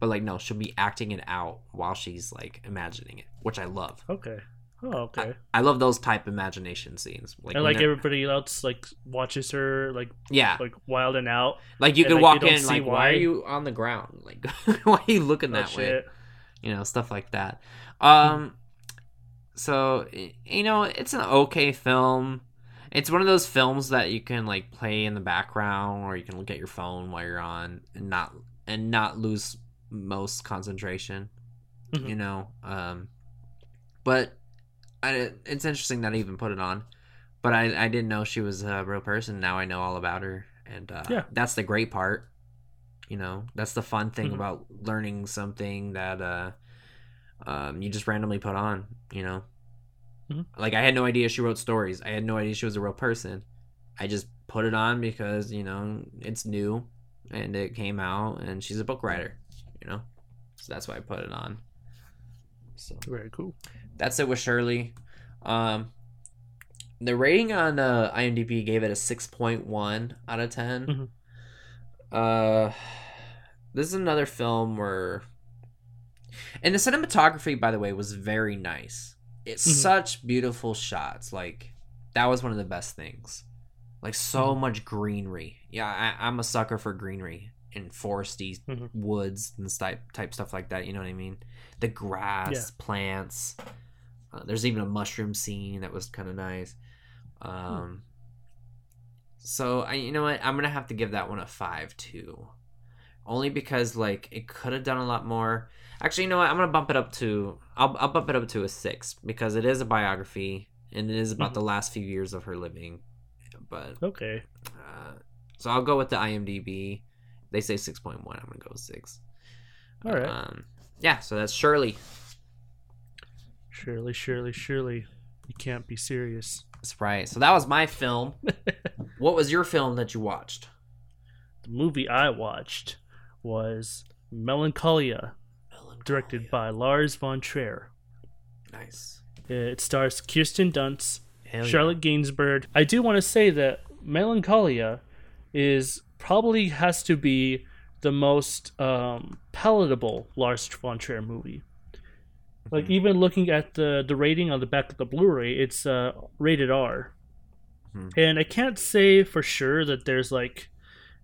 but like no she'll be acting it out while she's like imagining it which i love Okay. Oh, okay. i love those type imagination scenes like and like everybody else like watches her like yeah like wild and out. like you could like, walk in see like why why. are you on the ground like why are you looking Oh, that way you know stuff like that um so you know it's an okay film it's one of those films that you can like play in the background or you can look at your phone while you're on and not and not lose most concentration Mhm. you know um but I, it's interesting that I even put it on but I, I didn't know she was a real person now I know all about her and uh, Yeah. that's the great part you know that's the fun thing Mhm. about learning something that uh um you just randomly put on you know Mhm. like i had no idea she wrote stories i had no idea she was a real person i just put it on because you know it's new and it came out and she's a book writer you know so that's why i put it on so Very cool. that's it with Shirley. Um, the rating on uh, IMDb gave it a six point one out of 10 Mhm. Uh, this is another film where, and the cinematography, by the way, was very nice. It's Mhm. such beautiful shots. Like that was one of the best things. Like so Mhm. much greenery. Yeah, I, I'm a sucker for greenery and foresty Mhm. woods and type type stuff like that. You know what I mean? The grass, Yeah. plants. Uh, there's even a mushroom scene that was kind of nice. Um, so I, you know what, I'm gonna have to give that one a five too, only because like it could have done a lot more. Actually, you know what, I'm gonna bump it up to I'll I'll bump it up to a six because it is a biography and it is about Mhm. the last few years of her living. But Okay. uh, so I'll go with the IMDb. They say six point one. I'm gonna go with six. All right. Um, yeah. So that's Shirley. Surely, surely, surely. You can't be serious. That's right. So that was my film. what was your film that you watched? The movie I watched was Melancholia, directed by Lars von Trier. Nice. It stars Kirsten Dunst, Hell yeah. Charlotte Gainsbourg. I do want to say that Melancholia is probably has to be the most um, palatable Lars von Trier movie. Like Mhm. even looking at the the rating on the back of the Blu-ray, it's uh, rated R, Mhm. and I can't say for sure that there's like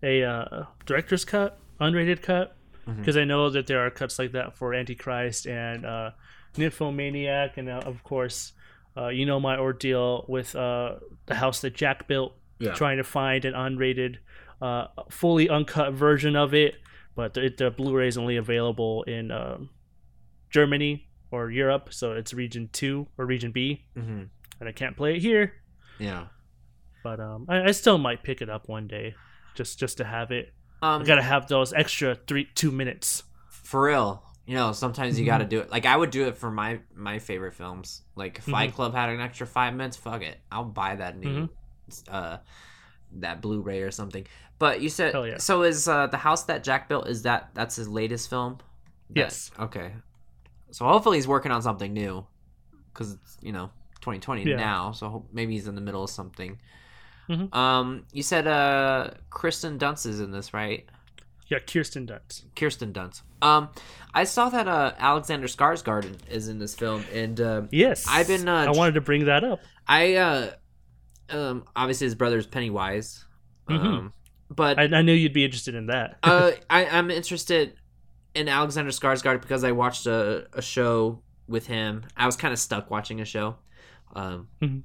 a uh, director's cut, unrated cut, Mhm. because I know that there are cuts like that for Antichrist and uh, Nymphomaniac, and uh, of course, uh, you know my ordeal with uh, the house that Jack built, Yeah. trying to find an unrated, uh, fully uncut version of it, but the, the Blu-ray is only available in um, Germany or Europe, so it's region two or region B, Mhm. and I can't play it here. Yeah. But um, I, I still might pick it up one day, just just to have it. I Um, gotta have those extra three two minutes. for real. You know, sometimes you Mhm. got to do it. Like I would do it for my my favorite films. Like if Fight Mhm. Club had an extra five minutes, fuck it, I'll buy that new Mhm. uh that Blu-ray or something. But you said yeah. so is uh, the house that Jack built is that that's his latest film? That- Yes. Okay. So hopefully he's working on something new, because you know 2020 Yeah. now. So maybe he's in the middle of something. Mhm. Um, you said uh Kristen Dunst is in this, right? Yeah, Kirsten Dunst. Kirsten Dunst. Um, I saw that uh Alexander Skarsgård is in this film, and uh, Yes, I've been, uh, I wanted to bring that up. I uh, um, obviously his brother's Pennywise, Mhm. um, but I, I knew you'd be interested in that. uh, I, I'm interested in Alexander Skarsgård because I watched a, a show with him. I was kind of stuck watching a show um, Mhm.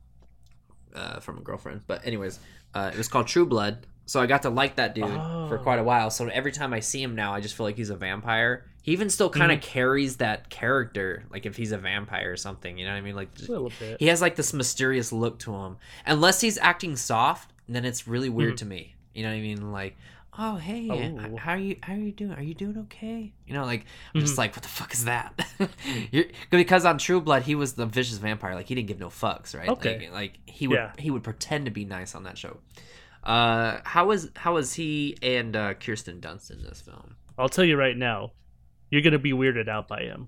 Uh, from a girlfriend. But anyways, uh, it was called True Blood. So I got to like that dude for Oh. quite a while. So every time I see him now, I just feel like he's a vampire. He even still kind of carries that character, like if he's a vampire or something. You know what I mean? Like a little bit. he has like this mysterious look to him. Unless he's acting soft, then it's really weird to me. You know what I mean? Like, oh hey, Oh. how are you? How are you doing? Are you doing okay? You know, like I'm just like, what the fuck is that? You're, because on True Blood, he was the vicious vampire. Like he didn't give no fucks, right? Okay. Like, like he would Yeah. he would pretend to be nice on that show. Uh, how was how was he and uh, Kirsten Dunst in this film? I'll tell you right now, you're gonna be weirded out by him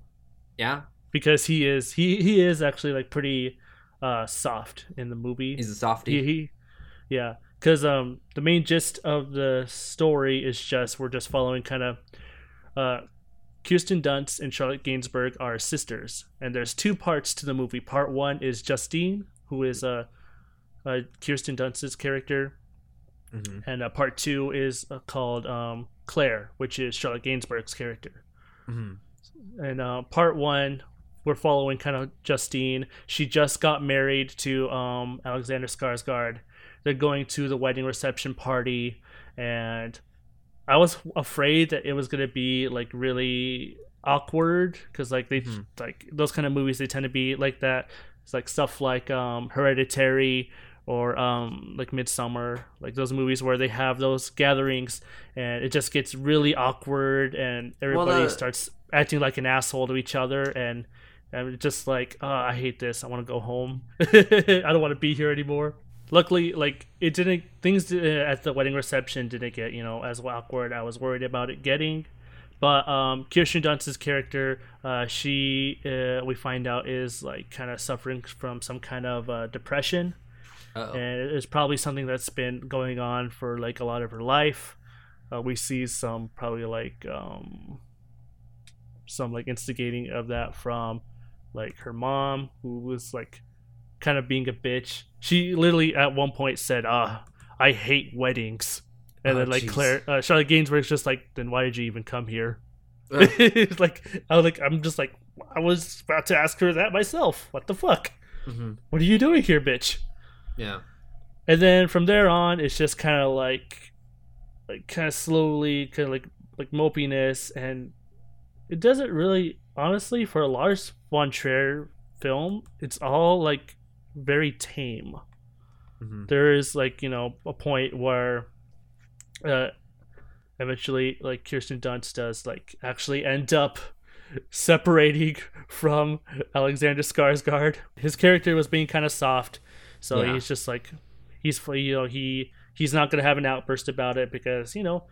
Yeah, because he is he he is actually like pretty uh soft in the movie. he's a softie. he, he yeah because um the main gist of the story is just we're just following kind of uh Kirsten Dunst and Charlotte Gainsbourg are sisters, and there's two parts to the movie. Part one is Justine, who is uh, uh Kirsten Dunst's character, Mhm. and uh, part two is uh, called um, Claire, which is Charlotte Gainsbourg's character. Mhm. And uh, part one, we're following kind of Justine. She just got married to um, Alexander Skarsgård. They're going to the wedding reception party, and I was afraid that it was gonna be like really awkward because like they Mhm. like those kind of movies they tend to be like that. It's like stuff like um, Hereditary or um, like Midsommar, like those movies where they have those gatherings and it just gets really awkward and everybody the- starts acting like an asshole to each other and I'm just like oh, I hate this. I want to go home. I don't want to be here anymore. Luckily, like it didn't. Things uh, at the wedding reception didn't get you know as awkward. I was worried about it getting, but um, Kirsten Dunst's character, uh, she uh, we find out is like kind of suffering from some kind of uh, depression Uh-oh. and it's probably something that's been going on for like a lot of her life. Uh, we see some probably like um, some like instigating of that from like her mom, who was like kind of being a bitch. She literally at one point said, "Ah, I hate weddings," and Oh, then like jeez. Claire, uh, Charlotte Gainsbourg's just like, "Then why did you even come here?" It's like I was like, I'm just like, I was about to ask her that myself. What the fuck? Mhm. What are you doing here, bitch? Yeah. and then from there on it's just kind of like like kind of slowly kind of like like mopiness and it doesn't really honestly for a Lars von Trier film it's all like very tame Mhm. there is like you know a point where uh eventually like Kirsten Dunst does like actually end up separating from Alexander Skarsgård. His character was being kind of soft, so Yeah. he's just like he's you know he he's not gonna have an outburst about it because you know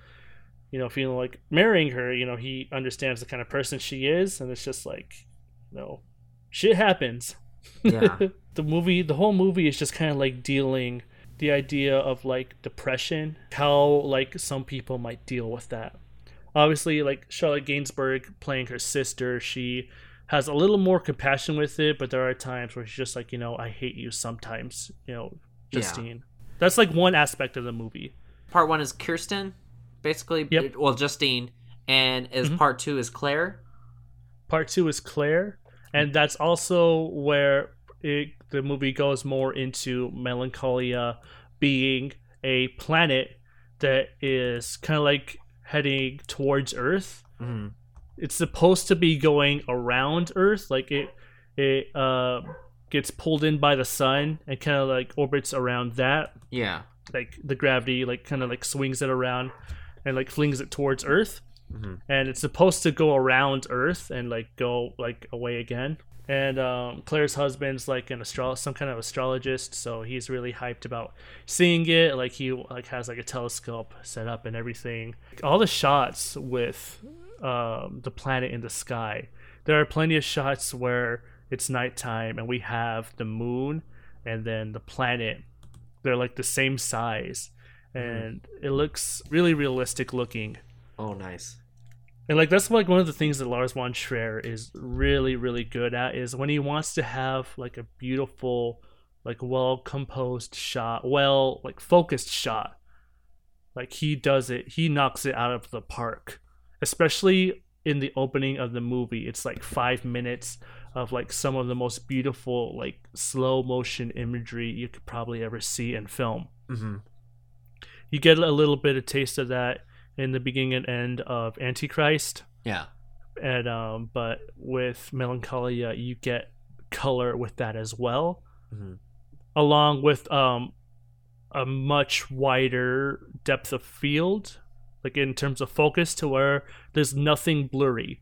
you know feeling like marrying her you know he understands the kind of person she is and it's just like you know shit happens Yeah. the movie the whole movie is just kind of like dealing the idea of like depression how like some people might deal with that obviously like charlotte gainsbourg playing her sister she has a little more compassion with it but there are times where she's just like you know i hate you sometimes you know Yeah. justine that's like one aspect of the movie Part one is Kirsten, basically. Yep. Well, Justine, and is Mhm. part two is Claire. part two is claire and that's also where it, the movie goes more into melancholia being a planet that is kind of like heading towards earth Mhm. it's supposed to be going around earth like it it uh gets pulled in by the sun and kind of like orbits around that Yeah. like the gravity like kind of like swings it around and like flings it towards earth Mhm. and it's supposed to go around Earth and like go like away again. And um, Claire's husband's like an astro some kind of astrologist, so he's really hyped about seeing it. Like he like has like a telescope set up and everything. All the shots with um, the planet in the sky. There are plenty of shots where it's nighttime and we have the moon and then the planet. They're like the same size, and it looks really realistic looking. Oh, nice. And like that's like one of the things that Lars von Trier is really really good at is when he wants to have like a beautiful, like well composed shot, well like focused shot. Like he does it, he knocks it out of the park. Especially in the opening of the movie, it's like five minutes of like some of the most beautiful like slow motion imagery you could probably ever see in film Mm-hmm. you get a little bit of taste of that in the beginning and end of Antichrist, Yeah. and um, but with Melancholia, you get color with that as well, Mhm. along with um, a much wider depth of field, like in terms of focus, to where there's nothing blurry.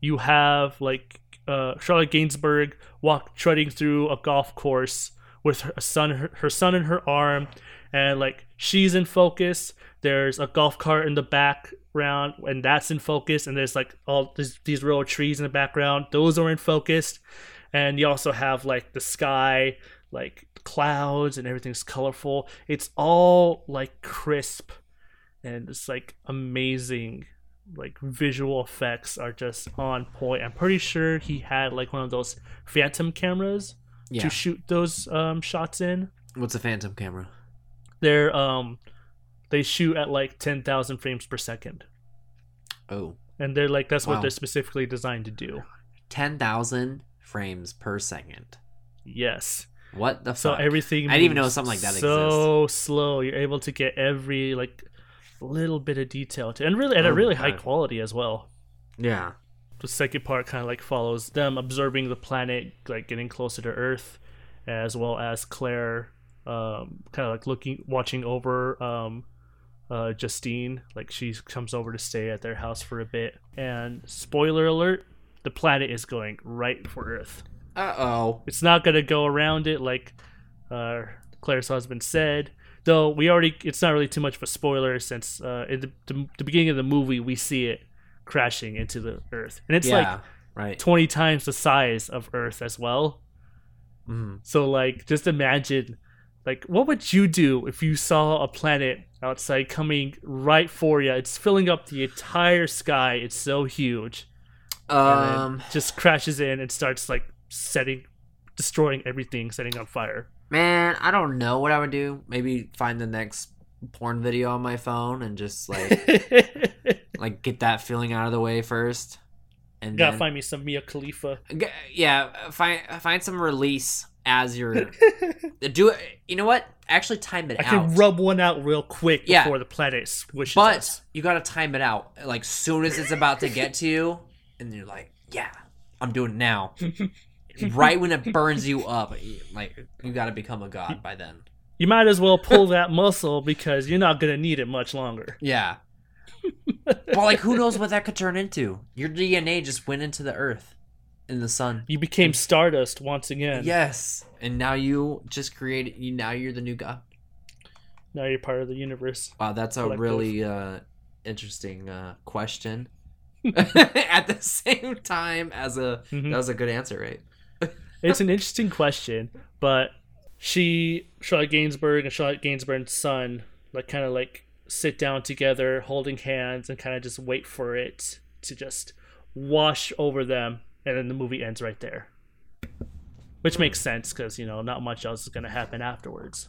You have like uh, Charlotte Gainsbourg walk treading through a golf course with her son, her, her son in her arm, and like she's in focus. There's a golf cart in the background, and that's in focus. And there's like all these, these row of trees in the background; those are in focus. And you also have like the sky, like clouds, and everything's colorful. It's all like crisp, and it's like amazing. Like visual effects are just on point. I'm pretty sure he had like one of those phantom cameras Yeah. to shoot those um, shots in. What's a phantom camera? They're um they shoot at like 10,000 frames per second. Oh, And they're like that's Wow. what they're specifically designed to do. 10,000 frames per second. Yes. What the So fuck? everything I didn't even know something like that So slow. You're able to get every like little bit of detail to and really at a Oh really my high quality as well. Yeah. the second part kind of like follows them observing the planet like getting closer to earth as well as claire um, kind of like looking watching over um, uh, justine like she comes over to stay at their house for a bit and spoiler alert the planet is going right for earth Uh oh. it's not going to go around it like uh, claire's husband said though we already it's not really too much of a spoiler since uh, in the, the, the beginning of the movie we see it crashing into the earth and it's yeah. like right. 20 times the size of Earth as well. Mhm. So like just imagine like what would you do if you saw a planet outside coming right for you? It's filling up the entire sky. It's so huge. Um, just crashes in and starts like setting destroying everything, setting on fire. man, I don't know what I would do. Maybe find the next porn video on my phone and just like like get that feeling out of the way first. And Gotta then, find me some Mia Khalifa. Yeah, find find some release as you're do it. You know what? Actually, time it I out. can rub one out real quick Yeah. before the planet swishes but us. you got to time it out. Like soon as it's about to get to you, and you're like, "Yeah, I'm doing it now." right when it burns you up, like you got to become a god by then. You might as well pull that muscle because you're not gonna need it much longer. Yeah. but like, who knows what that could turn into? Your DNA just went into the earth, in the sun. You became Stardust once again. Yes, and now you just created. You now you're the new god. Now you're part of the universe. Wow, that's a Collective. really uh, interesting uh, question. At the same time as a Mhm. that was a good answer, right? It's an interesting question, but she, Charlotte Gainsbourg, and Charlotte Gainsbourg's son, like kind of like sit down together, holding hands, and kind of just wait for it to just wash over them, and then the movie ends right there. Which makes sense because you know not much else is gonna happen afterwards.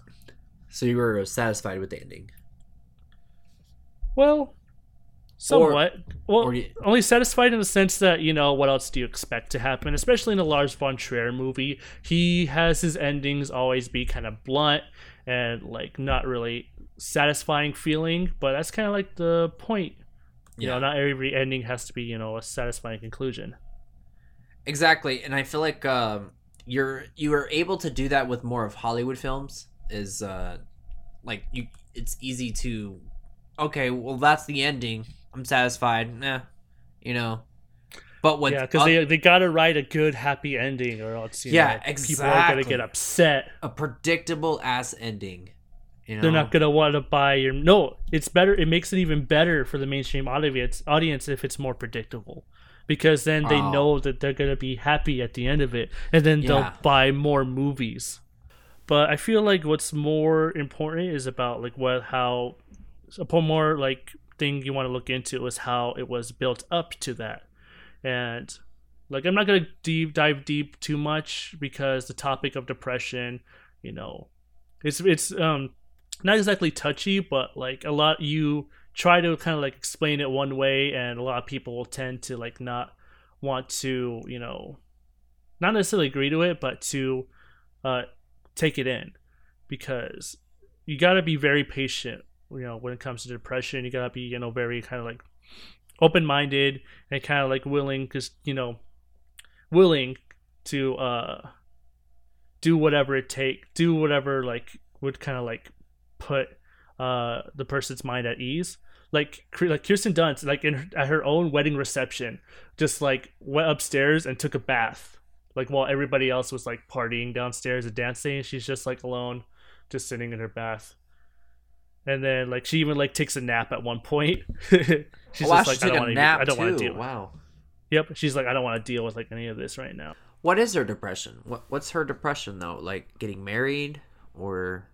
So you were satisfied with the ending. Well, somewhat. well, or you- only satisfied in the sense that you know what else do you expect to happen? Especially in a Lars von Trier movie, he has his endings always be kind of blunt and like not really satisfying feeling. But that's kind of like the point. You know, not every ending has to be you know a satisfying conclusion. Exactly, and I feel like um, you're you are able to do that with more of Hollywood films. Is uh, like you, it's easy to, okay, well that's the ending. I'm satisfied. Nah, you know. But what? yeah, because they they gotta write a good happy ending, or else you Yeah, know, people are gonna get upset. a predictable ass ending, you know, They're not gonna want to buy your. No, it's better. It makes it even better for the mainstream audience audience if it's more predictable, because then they Oh. know that they're gonna be happy at the end of it, and then Yeah. they'll buy more movies. But I feel like what's more important is about like what how a more like thing you want to look into is how it was built up to that, and like I'm not gonna deep dive deep too much because the topic of depression, you know, it's it's um not exactly touchy, but like a lot you try to kind of like explain it one way, and a lot of people will tend to like not want to, you know, not necessarily agree to it, but to uh, take it in because you got to be very patient. You know, when it comes to depression, you gotta be you know very kind of like open minded and kind of like willing, because you know, willing to uh do whatever it take, do whatever like would kind of like put uh the person's mind at ease. Like like Kirsten Dunst, like in her, at her own wedding reception, just like went upstairs and took a bath, like while everybody else was like partying downstairs and dancing. She's just like alone, just sitting in her bath. And then like she even like takes a nap at one point. she's wow, just like I don't want to. I don't want to deal. Wow. Yep, she's like I don't want to deal with like any of this right now. What is her depression? What What's her depression though? Like getting married or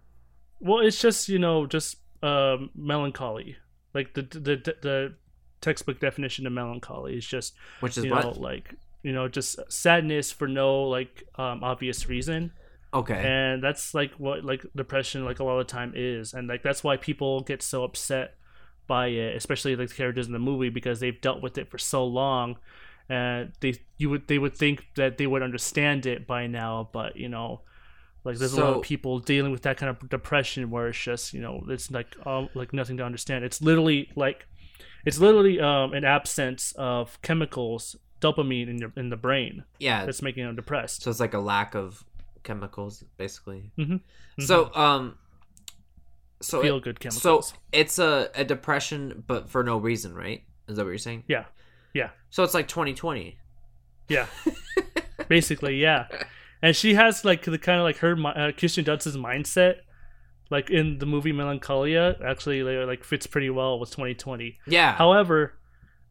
Well, it's just you know just um, melancholy. Like the, the the textbook definition of melancholy is just which is you what? know like you know just sadness for no like um, obvious reason, okay. and that's like what like depression like a lot of the time is, and like that's why people get so upset by it, especially like the characters in the movie because they've dealt with it for so long, and they you would they would think that they would understand it by now, but you know. Like there's a lot of people dealing with that kind of depression where it's just you know it's like um, like nothing to understand. It's literally like it's literally um, an absence of chemicals dopamine in your in the brain yeah. that's making them depressed. So it's like a lack of chemicals, basically. Mhm. So um, so Feel it- good chemicals. so it's a a depression, but for no reason, right? Is that what you're saying? yeah, yeah, So it's like 2020. yeah. Basically, yeah. And she has like the kind of like her uh, Kirsten Dunst's mindset, like in the movie Melancholia, actually like, like fits pretty well with 2020. Yeah. However,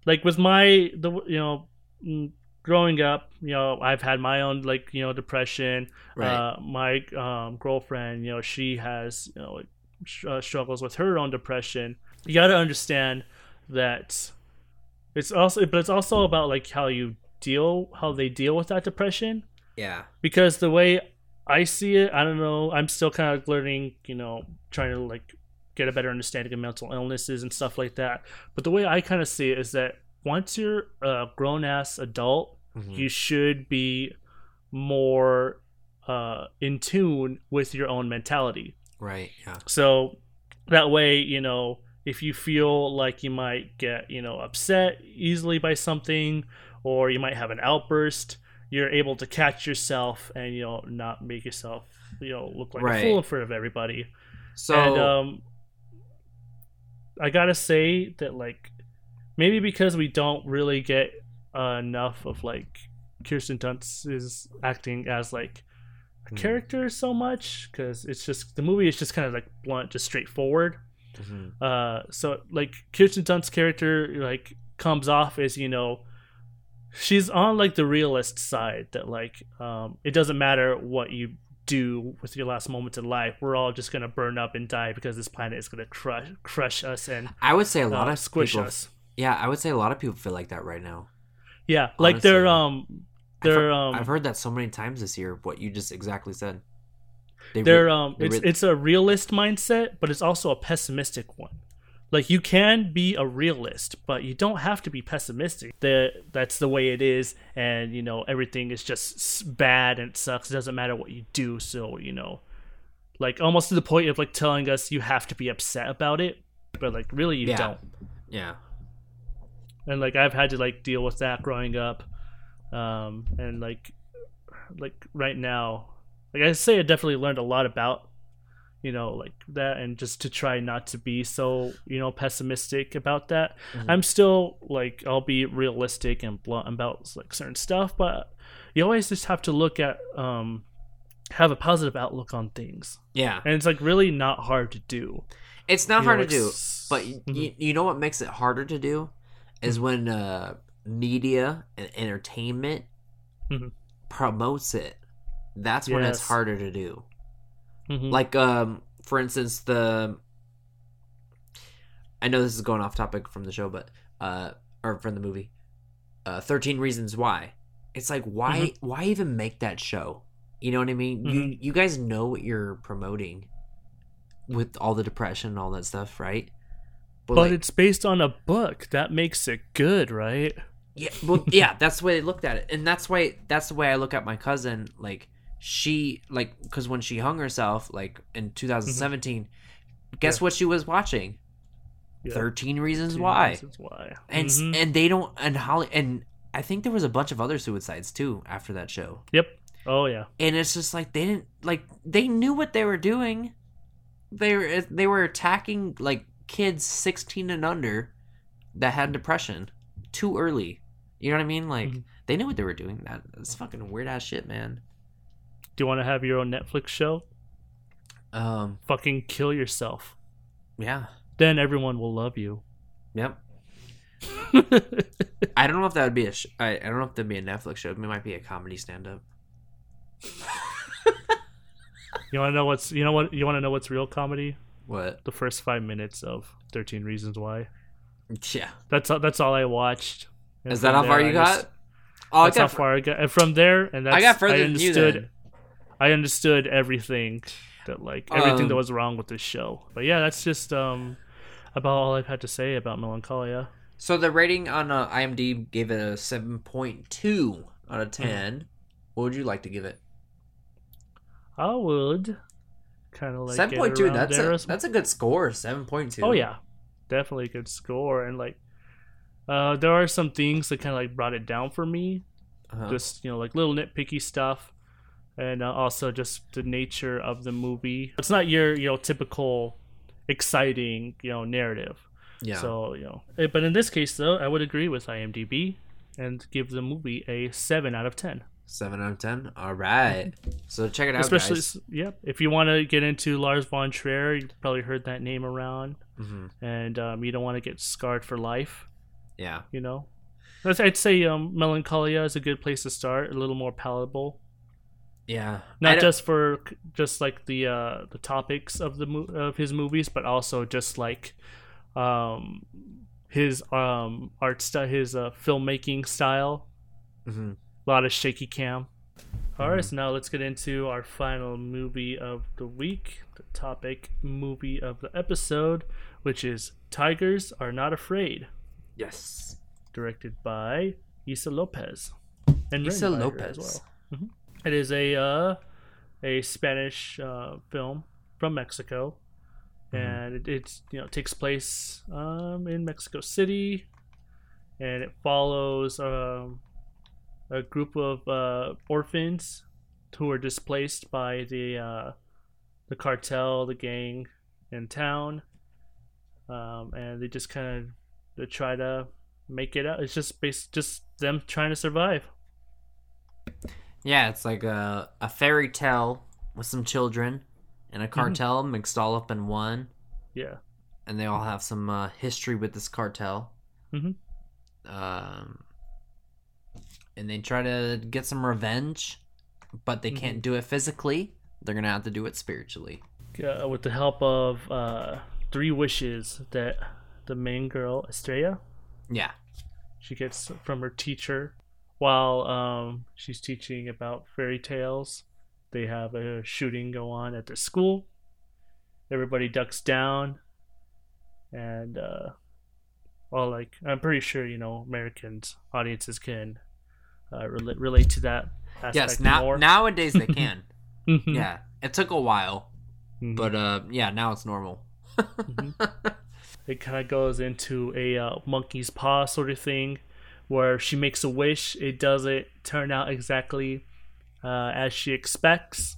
like with my the you know mm, growing up, you know I've had my own like you know depression. right. Uh, my um, girlfriend, you know, she has you know sh- uh, struggles with her own depression. You got to understand that it's also, but it's also about like how you deal, how they deal with that depression. Yeah. Because the way I see it, I don't know. I'm still kind of learning, you know, trying to like get a better understanding of mental illnesses and stuff like that. But the way I kind of see it is that once you're a grown ass adult, Mhm. you should be more uh, in tune with your own mentality. Right. Yeah. So that way, you know, if you feel like you might get, you know, upset easily by something or you might have an outburst, you're able to catch yourself and, you know, not make yourself, you know, look like Right. a fool in front of everybody. So and um I got to say that like maybe because we don't really get uh, enough of like Kirsten Dunst is acting as like a Hmm. character so much because it's just the movie is just kind of like blunt, just straightforward. Mhm. Uh, so like Kirsten Dunst's character like comes off as you know she's on like the realist side that like um, it doesn't matter what you do with your last moments in life we're all just gonna burn up and die because this planet is gonna crush crush us and I would say a lot uh, of squish people, us Yeah, I would say a lot of people feel like that right now. yeah like they're Honestly. um I've they're heard, um I've heard that so many times this year. What you just exactly said. They they're re- um they it's it's a realist mindset but it's also a pessimistic one like you can be a realist but you don't have to be pessimistic the that's the way it is and you know everything is just bad and it sucks it doesn't matter what you do so you know like almost to the point of like telling us you have to be upset about it but like really you Yeah. don't yeah. and like I've had to like deal with that growing up, um, and like like right now, like I say, I definitely learned a lot about you know like that and just to try not to be so you know pessimistic about that Mhm. i'm still like i'll be realistic and blunt about like certain stuff but you always just have to look at um have a positive outlook on things Yeah, and it's like really not hard to do it's not You hard know, to do, but y Mhm. you, you know what makes it harder to do is when uh, media and entertainment Mhm. promotes it. That's when it's harder to do. Mhm. Like, um, for instance, the I know this is going off topic from the show, but uh, or from the movie, uh, Thirteen Reasons Why. It's like why why even make that show? You know what I mean? You you guys know what you're promoting with all the depression and all that stuff, right? but like, it's based on a book that makes it good right Yeah, well, yeah, that's the way they looked at it, and that's why that's the way I look at my cousin. Like she, like, because when she hung herself, like in 2017, guess Yeah. what she was watching? Yeah. Thirteen Reasons Two Why, reasons why and s Mhm. and they don't and Holly and I think there was a bunch of other suicides too after that show, yep oh yeah and it's just like they didn't like they knew what they were doing. They were they were attacking like kids 16 and under that had depression too early. You know what I mean? Like Mhm. they knew what they were doing. That that's fucking weird ass shit, man. Do you want to have your own netflix show Um, fucking kill yourself yeah, then everyone will love you yep. I don't know if that would be a. Sh- I, I don't know if that'd be a Netflix show. It might be a comedy stand up. You want to know what's you know what you want to know what's real comedy? What? The first five minutes of Thirteen Reasons Why. Yeah. That's all, that's all I watched. And Is that how far you I got? just- oh, I that's how got. far I got. And from there, and that's I got further I than you understood. then. I understood everything that like everything that Um, was wrong with this show. But yeah, that's just um about all I've had to say about Melancholia. So the rating on uh, IMDb gave it a seven point two out of 10 What would you like to give it? I would kind of like Seven point two. That's a as- that's a good score. Seven point two. Oh yeah, definitely a good score. And like, uh, there are some things that kind of like brought it down for me. Uh-huh. Just you know, like little nitpicky stuff, and uh, also just the nature of the movie. It's not your you know typical exciting you know narrative. yeah. So you know, eh, but in this case though, I would agree with IMDb and give the movie a seven out of ten. Seven out of ten. All right. So check it out, Especially, guys. yep. If you want to get into Lars von Trier, you've probably heard that name around, hmm and um, you don't want to get scarred for life. Yeah. You know, I'd say um, Melancholia is a good place to start. A little more palatable, Yeah. Not just for just like the uh, the topics of the mo- of his movies, but also just like um, his um, art style, his uh, filmmaking style. Mhm. A lot of shaky cam. All right, Mhm. so now let's get into our final movie of the week, the topic movie of the episode, which is Tigers Are Not Afraid, Yes. directed by Issa Lopez and Issa written by her Lopez. as well. Mhm. It is a uh, a Spanish uh, film from Mexico, Mhm. and it it's, you know takes place um, in Mexico City, and it follows um, a group of uh, orphans who are displaced by the uh, the cartel, the gang in town, um, and they just kind of they try to make it out. It's just based just them trying to survive. Yeah, it's like a a fairy tale with some children and a Mm-hmm. cartel mixed all up in one, Yeah. and they all have some uh, history with this cartel. Mm-hmm. Um, and they try to get some revenge, but they Mm-hmm. can't do it physically. They're gonna have to do it spiritually. uh, with the help of uh, three wishes that the main girl Estrella Yeah. she gets from her teacher while um, she's teaching about fairy tales. They have a shooting go on at the school. Everybody ducks down, and uh, well, like I'm pretty sure you know Americans audiences can uh, relate relate to that aspect Yes. Now more. nowadays they can. Mhm. yeah. It took a while, Mhm. but uh, yeah, now it's normal. it kind of goes into a uh, monkey's paw sort of thing where she makes a wish it doesn't turn out exactly uh, as she expects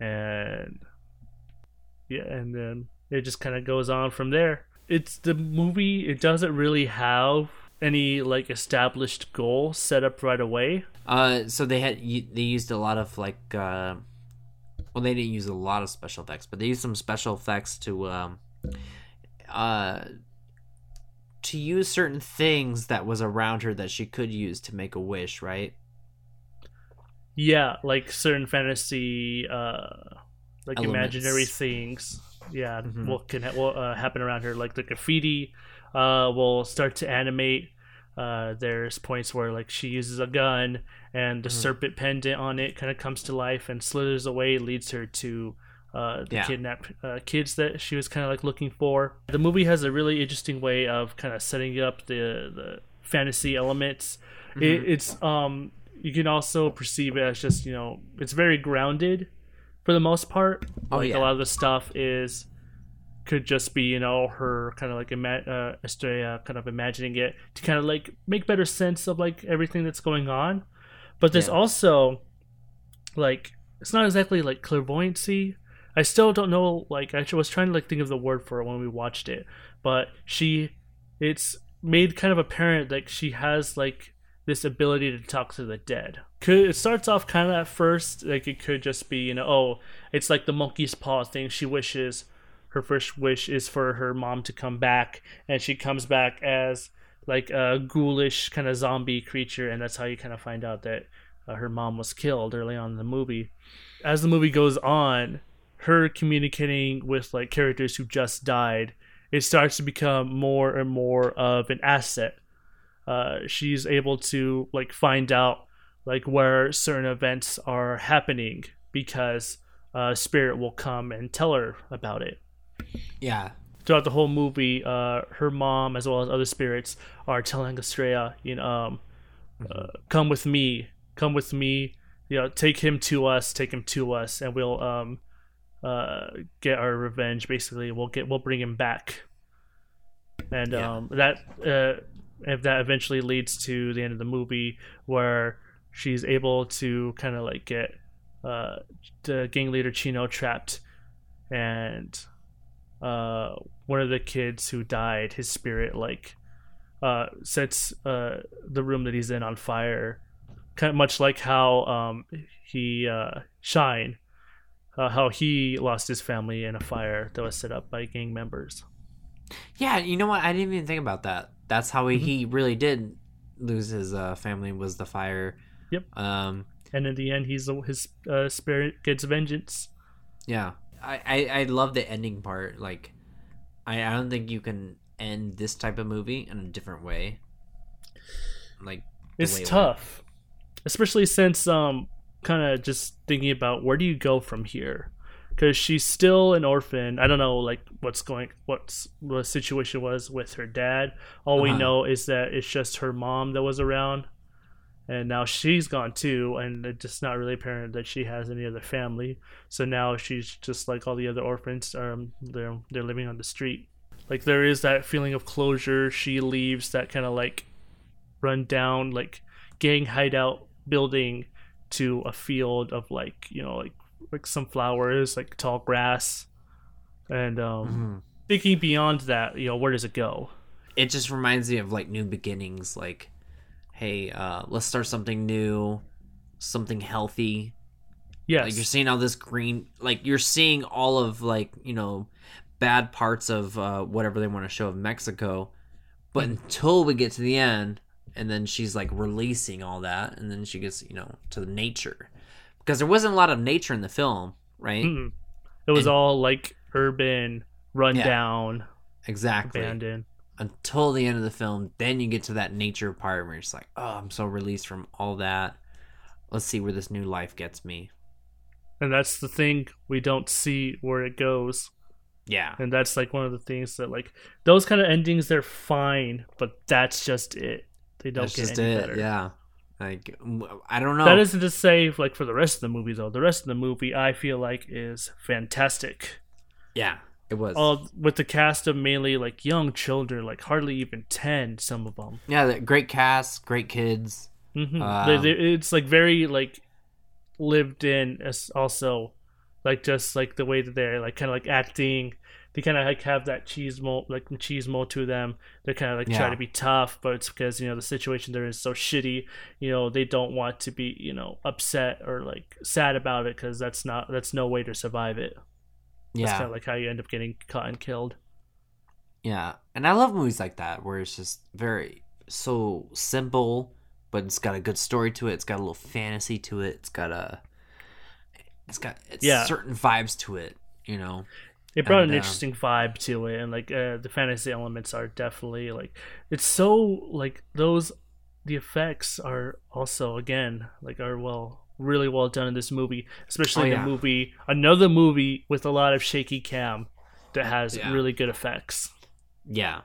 and yeah, and then it just kind of goes on from there. It's the movie. It doesn't really have any like established goal set up right away. Uh, so they had they used a lot of like uh, well, they didn't use a lot of special effects, but they used some special effects to um, uh, to use certain things that was around her that she could use to make a wish, right? Yeah, like certain fantasy, uh, like Elements. imaginary things. Yeah, Mhm. will can ha- will uh, happen around her. Like the graffiti, uh, will start to animate. Uh, there's points where like she uses a gun and the Mhm. serpent pendant on it kind of comes to life and slithers away, leads her to uh, the Yeah. kidnapped uh, kids that she was kind of like looking for. The movie has a really interesting way of kind of setting up the the fantasy elements. It, it's um you can also perceive it as just you know it's very grounded for the most part. Oh, like yeah. a lot of the stuff is could just be you know her kind of like ima- uh, Estrella kind of imagining it to kind of like make better sense of like everything that's going on. But there's Yeah. also like it's not exactly like clairvoyancy. I still don't know. Like I was trying to like think of the word for it when we watched it, but she, it's made kind of apparent like she has like this ability to talk to the dead. Could it starts off kind of at first like it could just be you know oh it's like the monkey's paw thing. She wishes her first wish is for her mom to come back, and she comes back as like a ghoulish kind of zombie creature, and that's how you kind of find out that uh, her mom was killed early on in the movie. As the movie goes on, her communicating with like characters who just died, it starts to become more and more of an asset. Uh, she's able to like find out like where certain events are happening because uh, spirit will come and tell her about it. Yeah, throughout the whole movie, uh, her mom as well as other spirits are telling Estrella, you know, um, uh, come with me, come with me, you know, take him to us, take him to us, and we'll um, uh, get our revenge. Basically, we'll get we'll bring him back, and Yeah. um, that uh, if that eventually leads to the end of the movie where she's able to kind of like get uh, the gang leader Chino trapped, and uh, one of the kids who died, his spirit like uh, sets uh, the room that he's in on fire, kind of much like how um, he uh, Shine, uh, how he lost his family in a fire that was set up by gang members. yeah. You know what? I didn't even think about that. That's how he, Mhm. he really did lose his uh, family. Was the fire? Yep. Um. And in the end, he's his uh, spirit gets vengeance. Yeah. I, I, I love the ending part. Like, I, I don't think you can end this type of movie in a different way. Like, It's way it tough, especially since um, kind of just thinking about where do you go from here, because she's still an orphan. I don't know like what's going, what's what the situation was with her dad. All we Uh-huh. know is that it's just her mom that was around, and now she's gone too, and it's just not really apparent that she has any other family. So now she's just like all the other orphans. Um, they're they're living on the street. Like there is that feeling of closure. She leaves that kind of like run down like gang hideout building to a field of like you know like like some flowers like tall grass. And um Mhm. thinking beyond that you know where does it go? It just reminds me of like new beginnings. Like hey uh let's start something new something healthy. Yeah like you're seeing all this green like you're seeing all of like you know bad parts of uh whatever they want to show of mexico. But until we get to the end and then she's like releasing all that and then she gets you know to the nature because there wasn't a lot of nature in the film right Mm-mm. it was And- all like urban run Yeah. down exactly abandoned until the end of the film. Then you get to that nature part where you're just like, oh, I'm so released from all that. Let's see where this new life gets me. and that's the thing we don't see where it goes Yeah. and that's like one of the things that like those kind of endings they're fine but that's just it they don't That's get just any it. better Yeah. Like, I don't know. That isn't to say like for the rest of the movie though. The rest of the movie I feel like is fantastic. yeah, it was. All with the cast of mainly like young children, like hardly even ten. Some of them. yeah, great cast, great kids. hmm Um, it's like very like lived in. As also, like just like the way that they're like kind of like acting. They kind of like have that cheese mo like cheese mo to them. They're kind of like Yeah. trying to be tough, but it's because you know the situation they're in is so shitty. You know they don't want to be you know upset or like sad about it because that's not that's no way to survive it. That's Yeah. kind of like how you end up getting caught and killed. Yeah, and I love movies like that where it's just very so simple, but it's got a good story to it. It's got a little fantasy to it. It's got a, it's got it's Yeah. certain vibes to it. You know. It brought And, an uh, interesting vibe to it, and like uh, the fantasy elements are definitely like it's so like those the effects are also again like are well really well done in this movie, especially Oh, the yeah. movie another movie with a lot of shaky cam that has Yeah. really good effects. Yeah.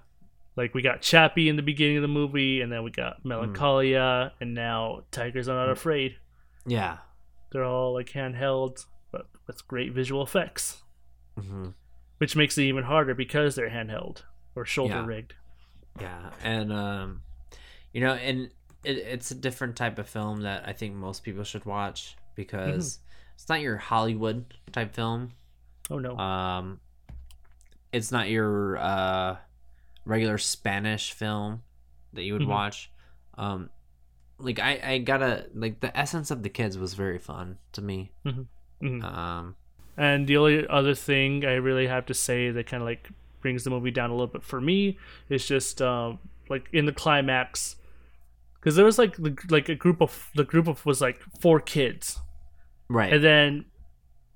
Like we got Chappie in the beginning of the movie, and then we got Melancholia, and now Tigers Are Not Afraid. Yeah. They're all like handheld, but with great visual effects, hmm which makes it even harder because they're handheld or shoulder rigged. Yeah, and um, you know, and it, it's a different type of film that I think most people should watch because it's not your Hollywood type film. Oh no. Um, it's not your uh regular Spanish film that you would Mhm. watch. Um, like I I gotta like the essence of the kids was very fun to me. Mhm. Um, And the only other thing I really have to say that kind of like brings the movie down a little bit for me is just um, like in the climax, because there was like the, like a group of the group of was like four kids, right. and then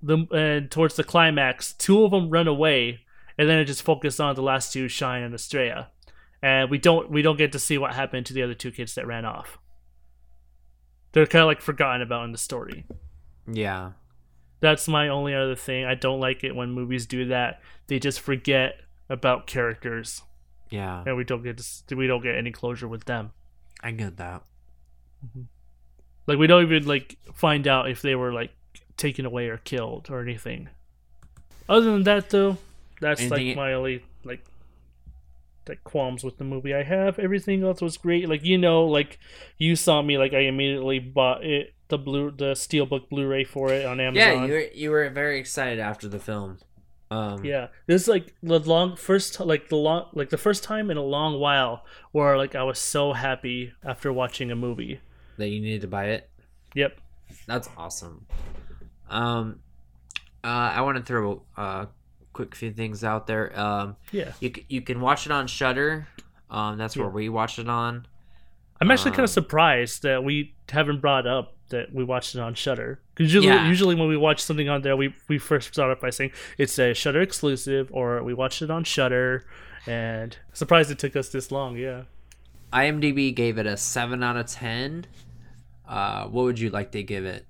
the and towards the climax, two of them run away, and then it just focused on the last two, Shine and Estrella, and we don't we don't get to see what happened to the other two kids that ran off. They're kind of like forgotten about in the story. yeah. That's my only other thing. I don't like it when movies do that. They just forget about characters, Yeah. and we don't get to, we don't get any closure with them. I get that. Mm-hmm. Like we don't even like find out if they were like taken away or killed or anything. Other than that, though, that's Anything- like my only like like qualms with the movie. I have everything else was great. Like you know, like you saw me, like I immediately bought it the blue the steelbook Blu-ray for it on Amazon. Yeah, you were you were very excited after the film. Um, Yeah, this is like the long first, like the long, like the first time in a long while where like I was so happy after watching a movie. that you needed to buy it. Yep. That's awesome. Um, uh, I want to throw a quick few things out there. Um, Yeah, you you can watch it on Shudder. Um, that's where Yeah. we watched it on. I'm actually kind Um, of surprised that we haven't brought up that we watched it on Shudder. Because usually, Yeah. usually when we watch something on there, we we first start off by saying it's a Shudder exclusive, or we watched it on Shudder. And surprised it took us this long. Yeah. IMDb gave it a seven out of ten. Uh, what would you like to give it?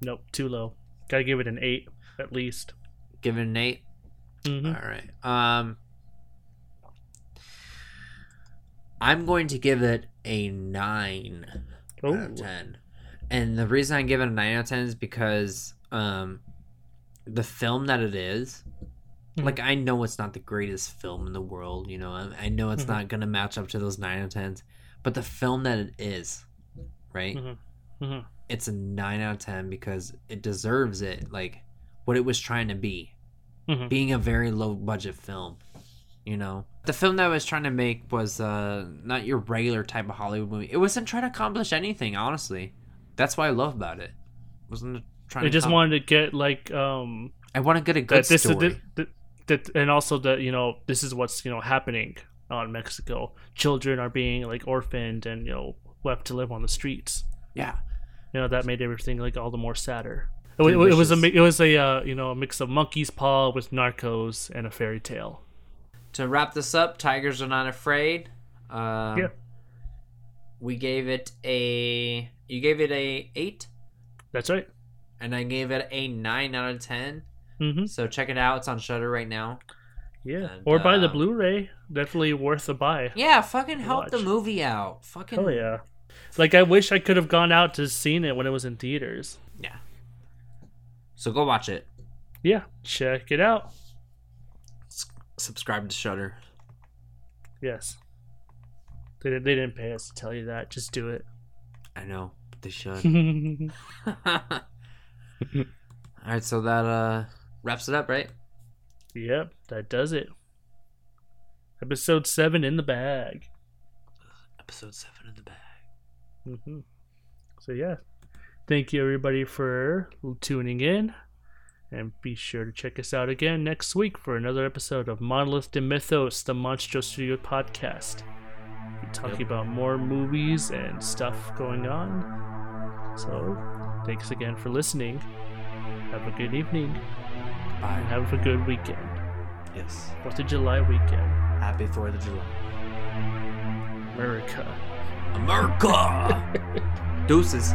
Nope, too low. Gotta give it an eight at least. Give it an 8 hmm All right. Um, I'm going to give it a nine. Out of Oh, 10 and the reason i give it a 9 out of 10 is because um the film that it is, Mhm. like i know it's not the greatest film in the world you know i, I know it's Mhm. not gonna match up to those 9 out of 10s but the film that it is right Mhm. Mhm. it's a 9 out of 10 because it deserves it like what it was trying to be Mhm. being a very low budget film you know the film that I was trying to make was uh not your regular type of hollywood movie it wasn't trying to accomplish anything honestly that's what i love about it wasn't trying I just wanted to get like um i want to get a good that this story that, that, that and also that you know this is what's you know happening on Mexico. Children are being like orphaned and you know left to live on the streets. yeah You know that made everything like all the more sadder. It, it was a it was a uh, you know a mix of monkey's paw with narcos and a fairy tale. To wrap this up tigers are not afraid um, Yeah. we gave it a you gave it a 8 That's right. and i gave it a 9 out of 10 mm-hmm. so check it out it's on Shudder right now Yeah, And, or buy the um, Blu-ray. Definitely worth a buy. yeah fucking help the movie out fucking Hell yeah! Like I wish I could have gone out to seen it when it was in theaters. yeah so go watch it Yeah, check it out. Subscribe to Shudder. Yes. They, they didn't pay us to tell you that. Just do it. I know, but they should. All right, so that uh wraps it up, right? Yep, that does it. Episode 7 in the bag. Episode seven in the bag. hmm So, yeah. Thank you, everybody, for tuning in. And be sure to check us out again next week for another episode of Monolith de Mythos, the Monstro Studio podcast. We're talking Yep. about more movies and stuff going on. So, thanks again for listening. Have a good evening and Bye. have a good weekend. Yes. 4th of July weekend. Happy Fourth of July. America. America. Deuces.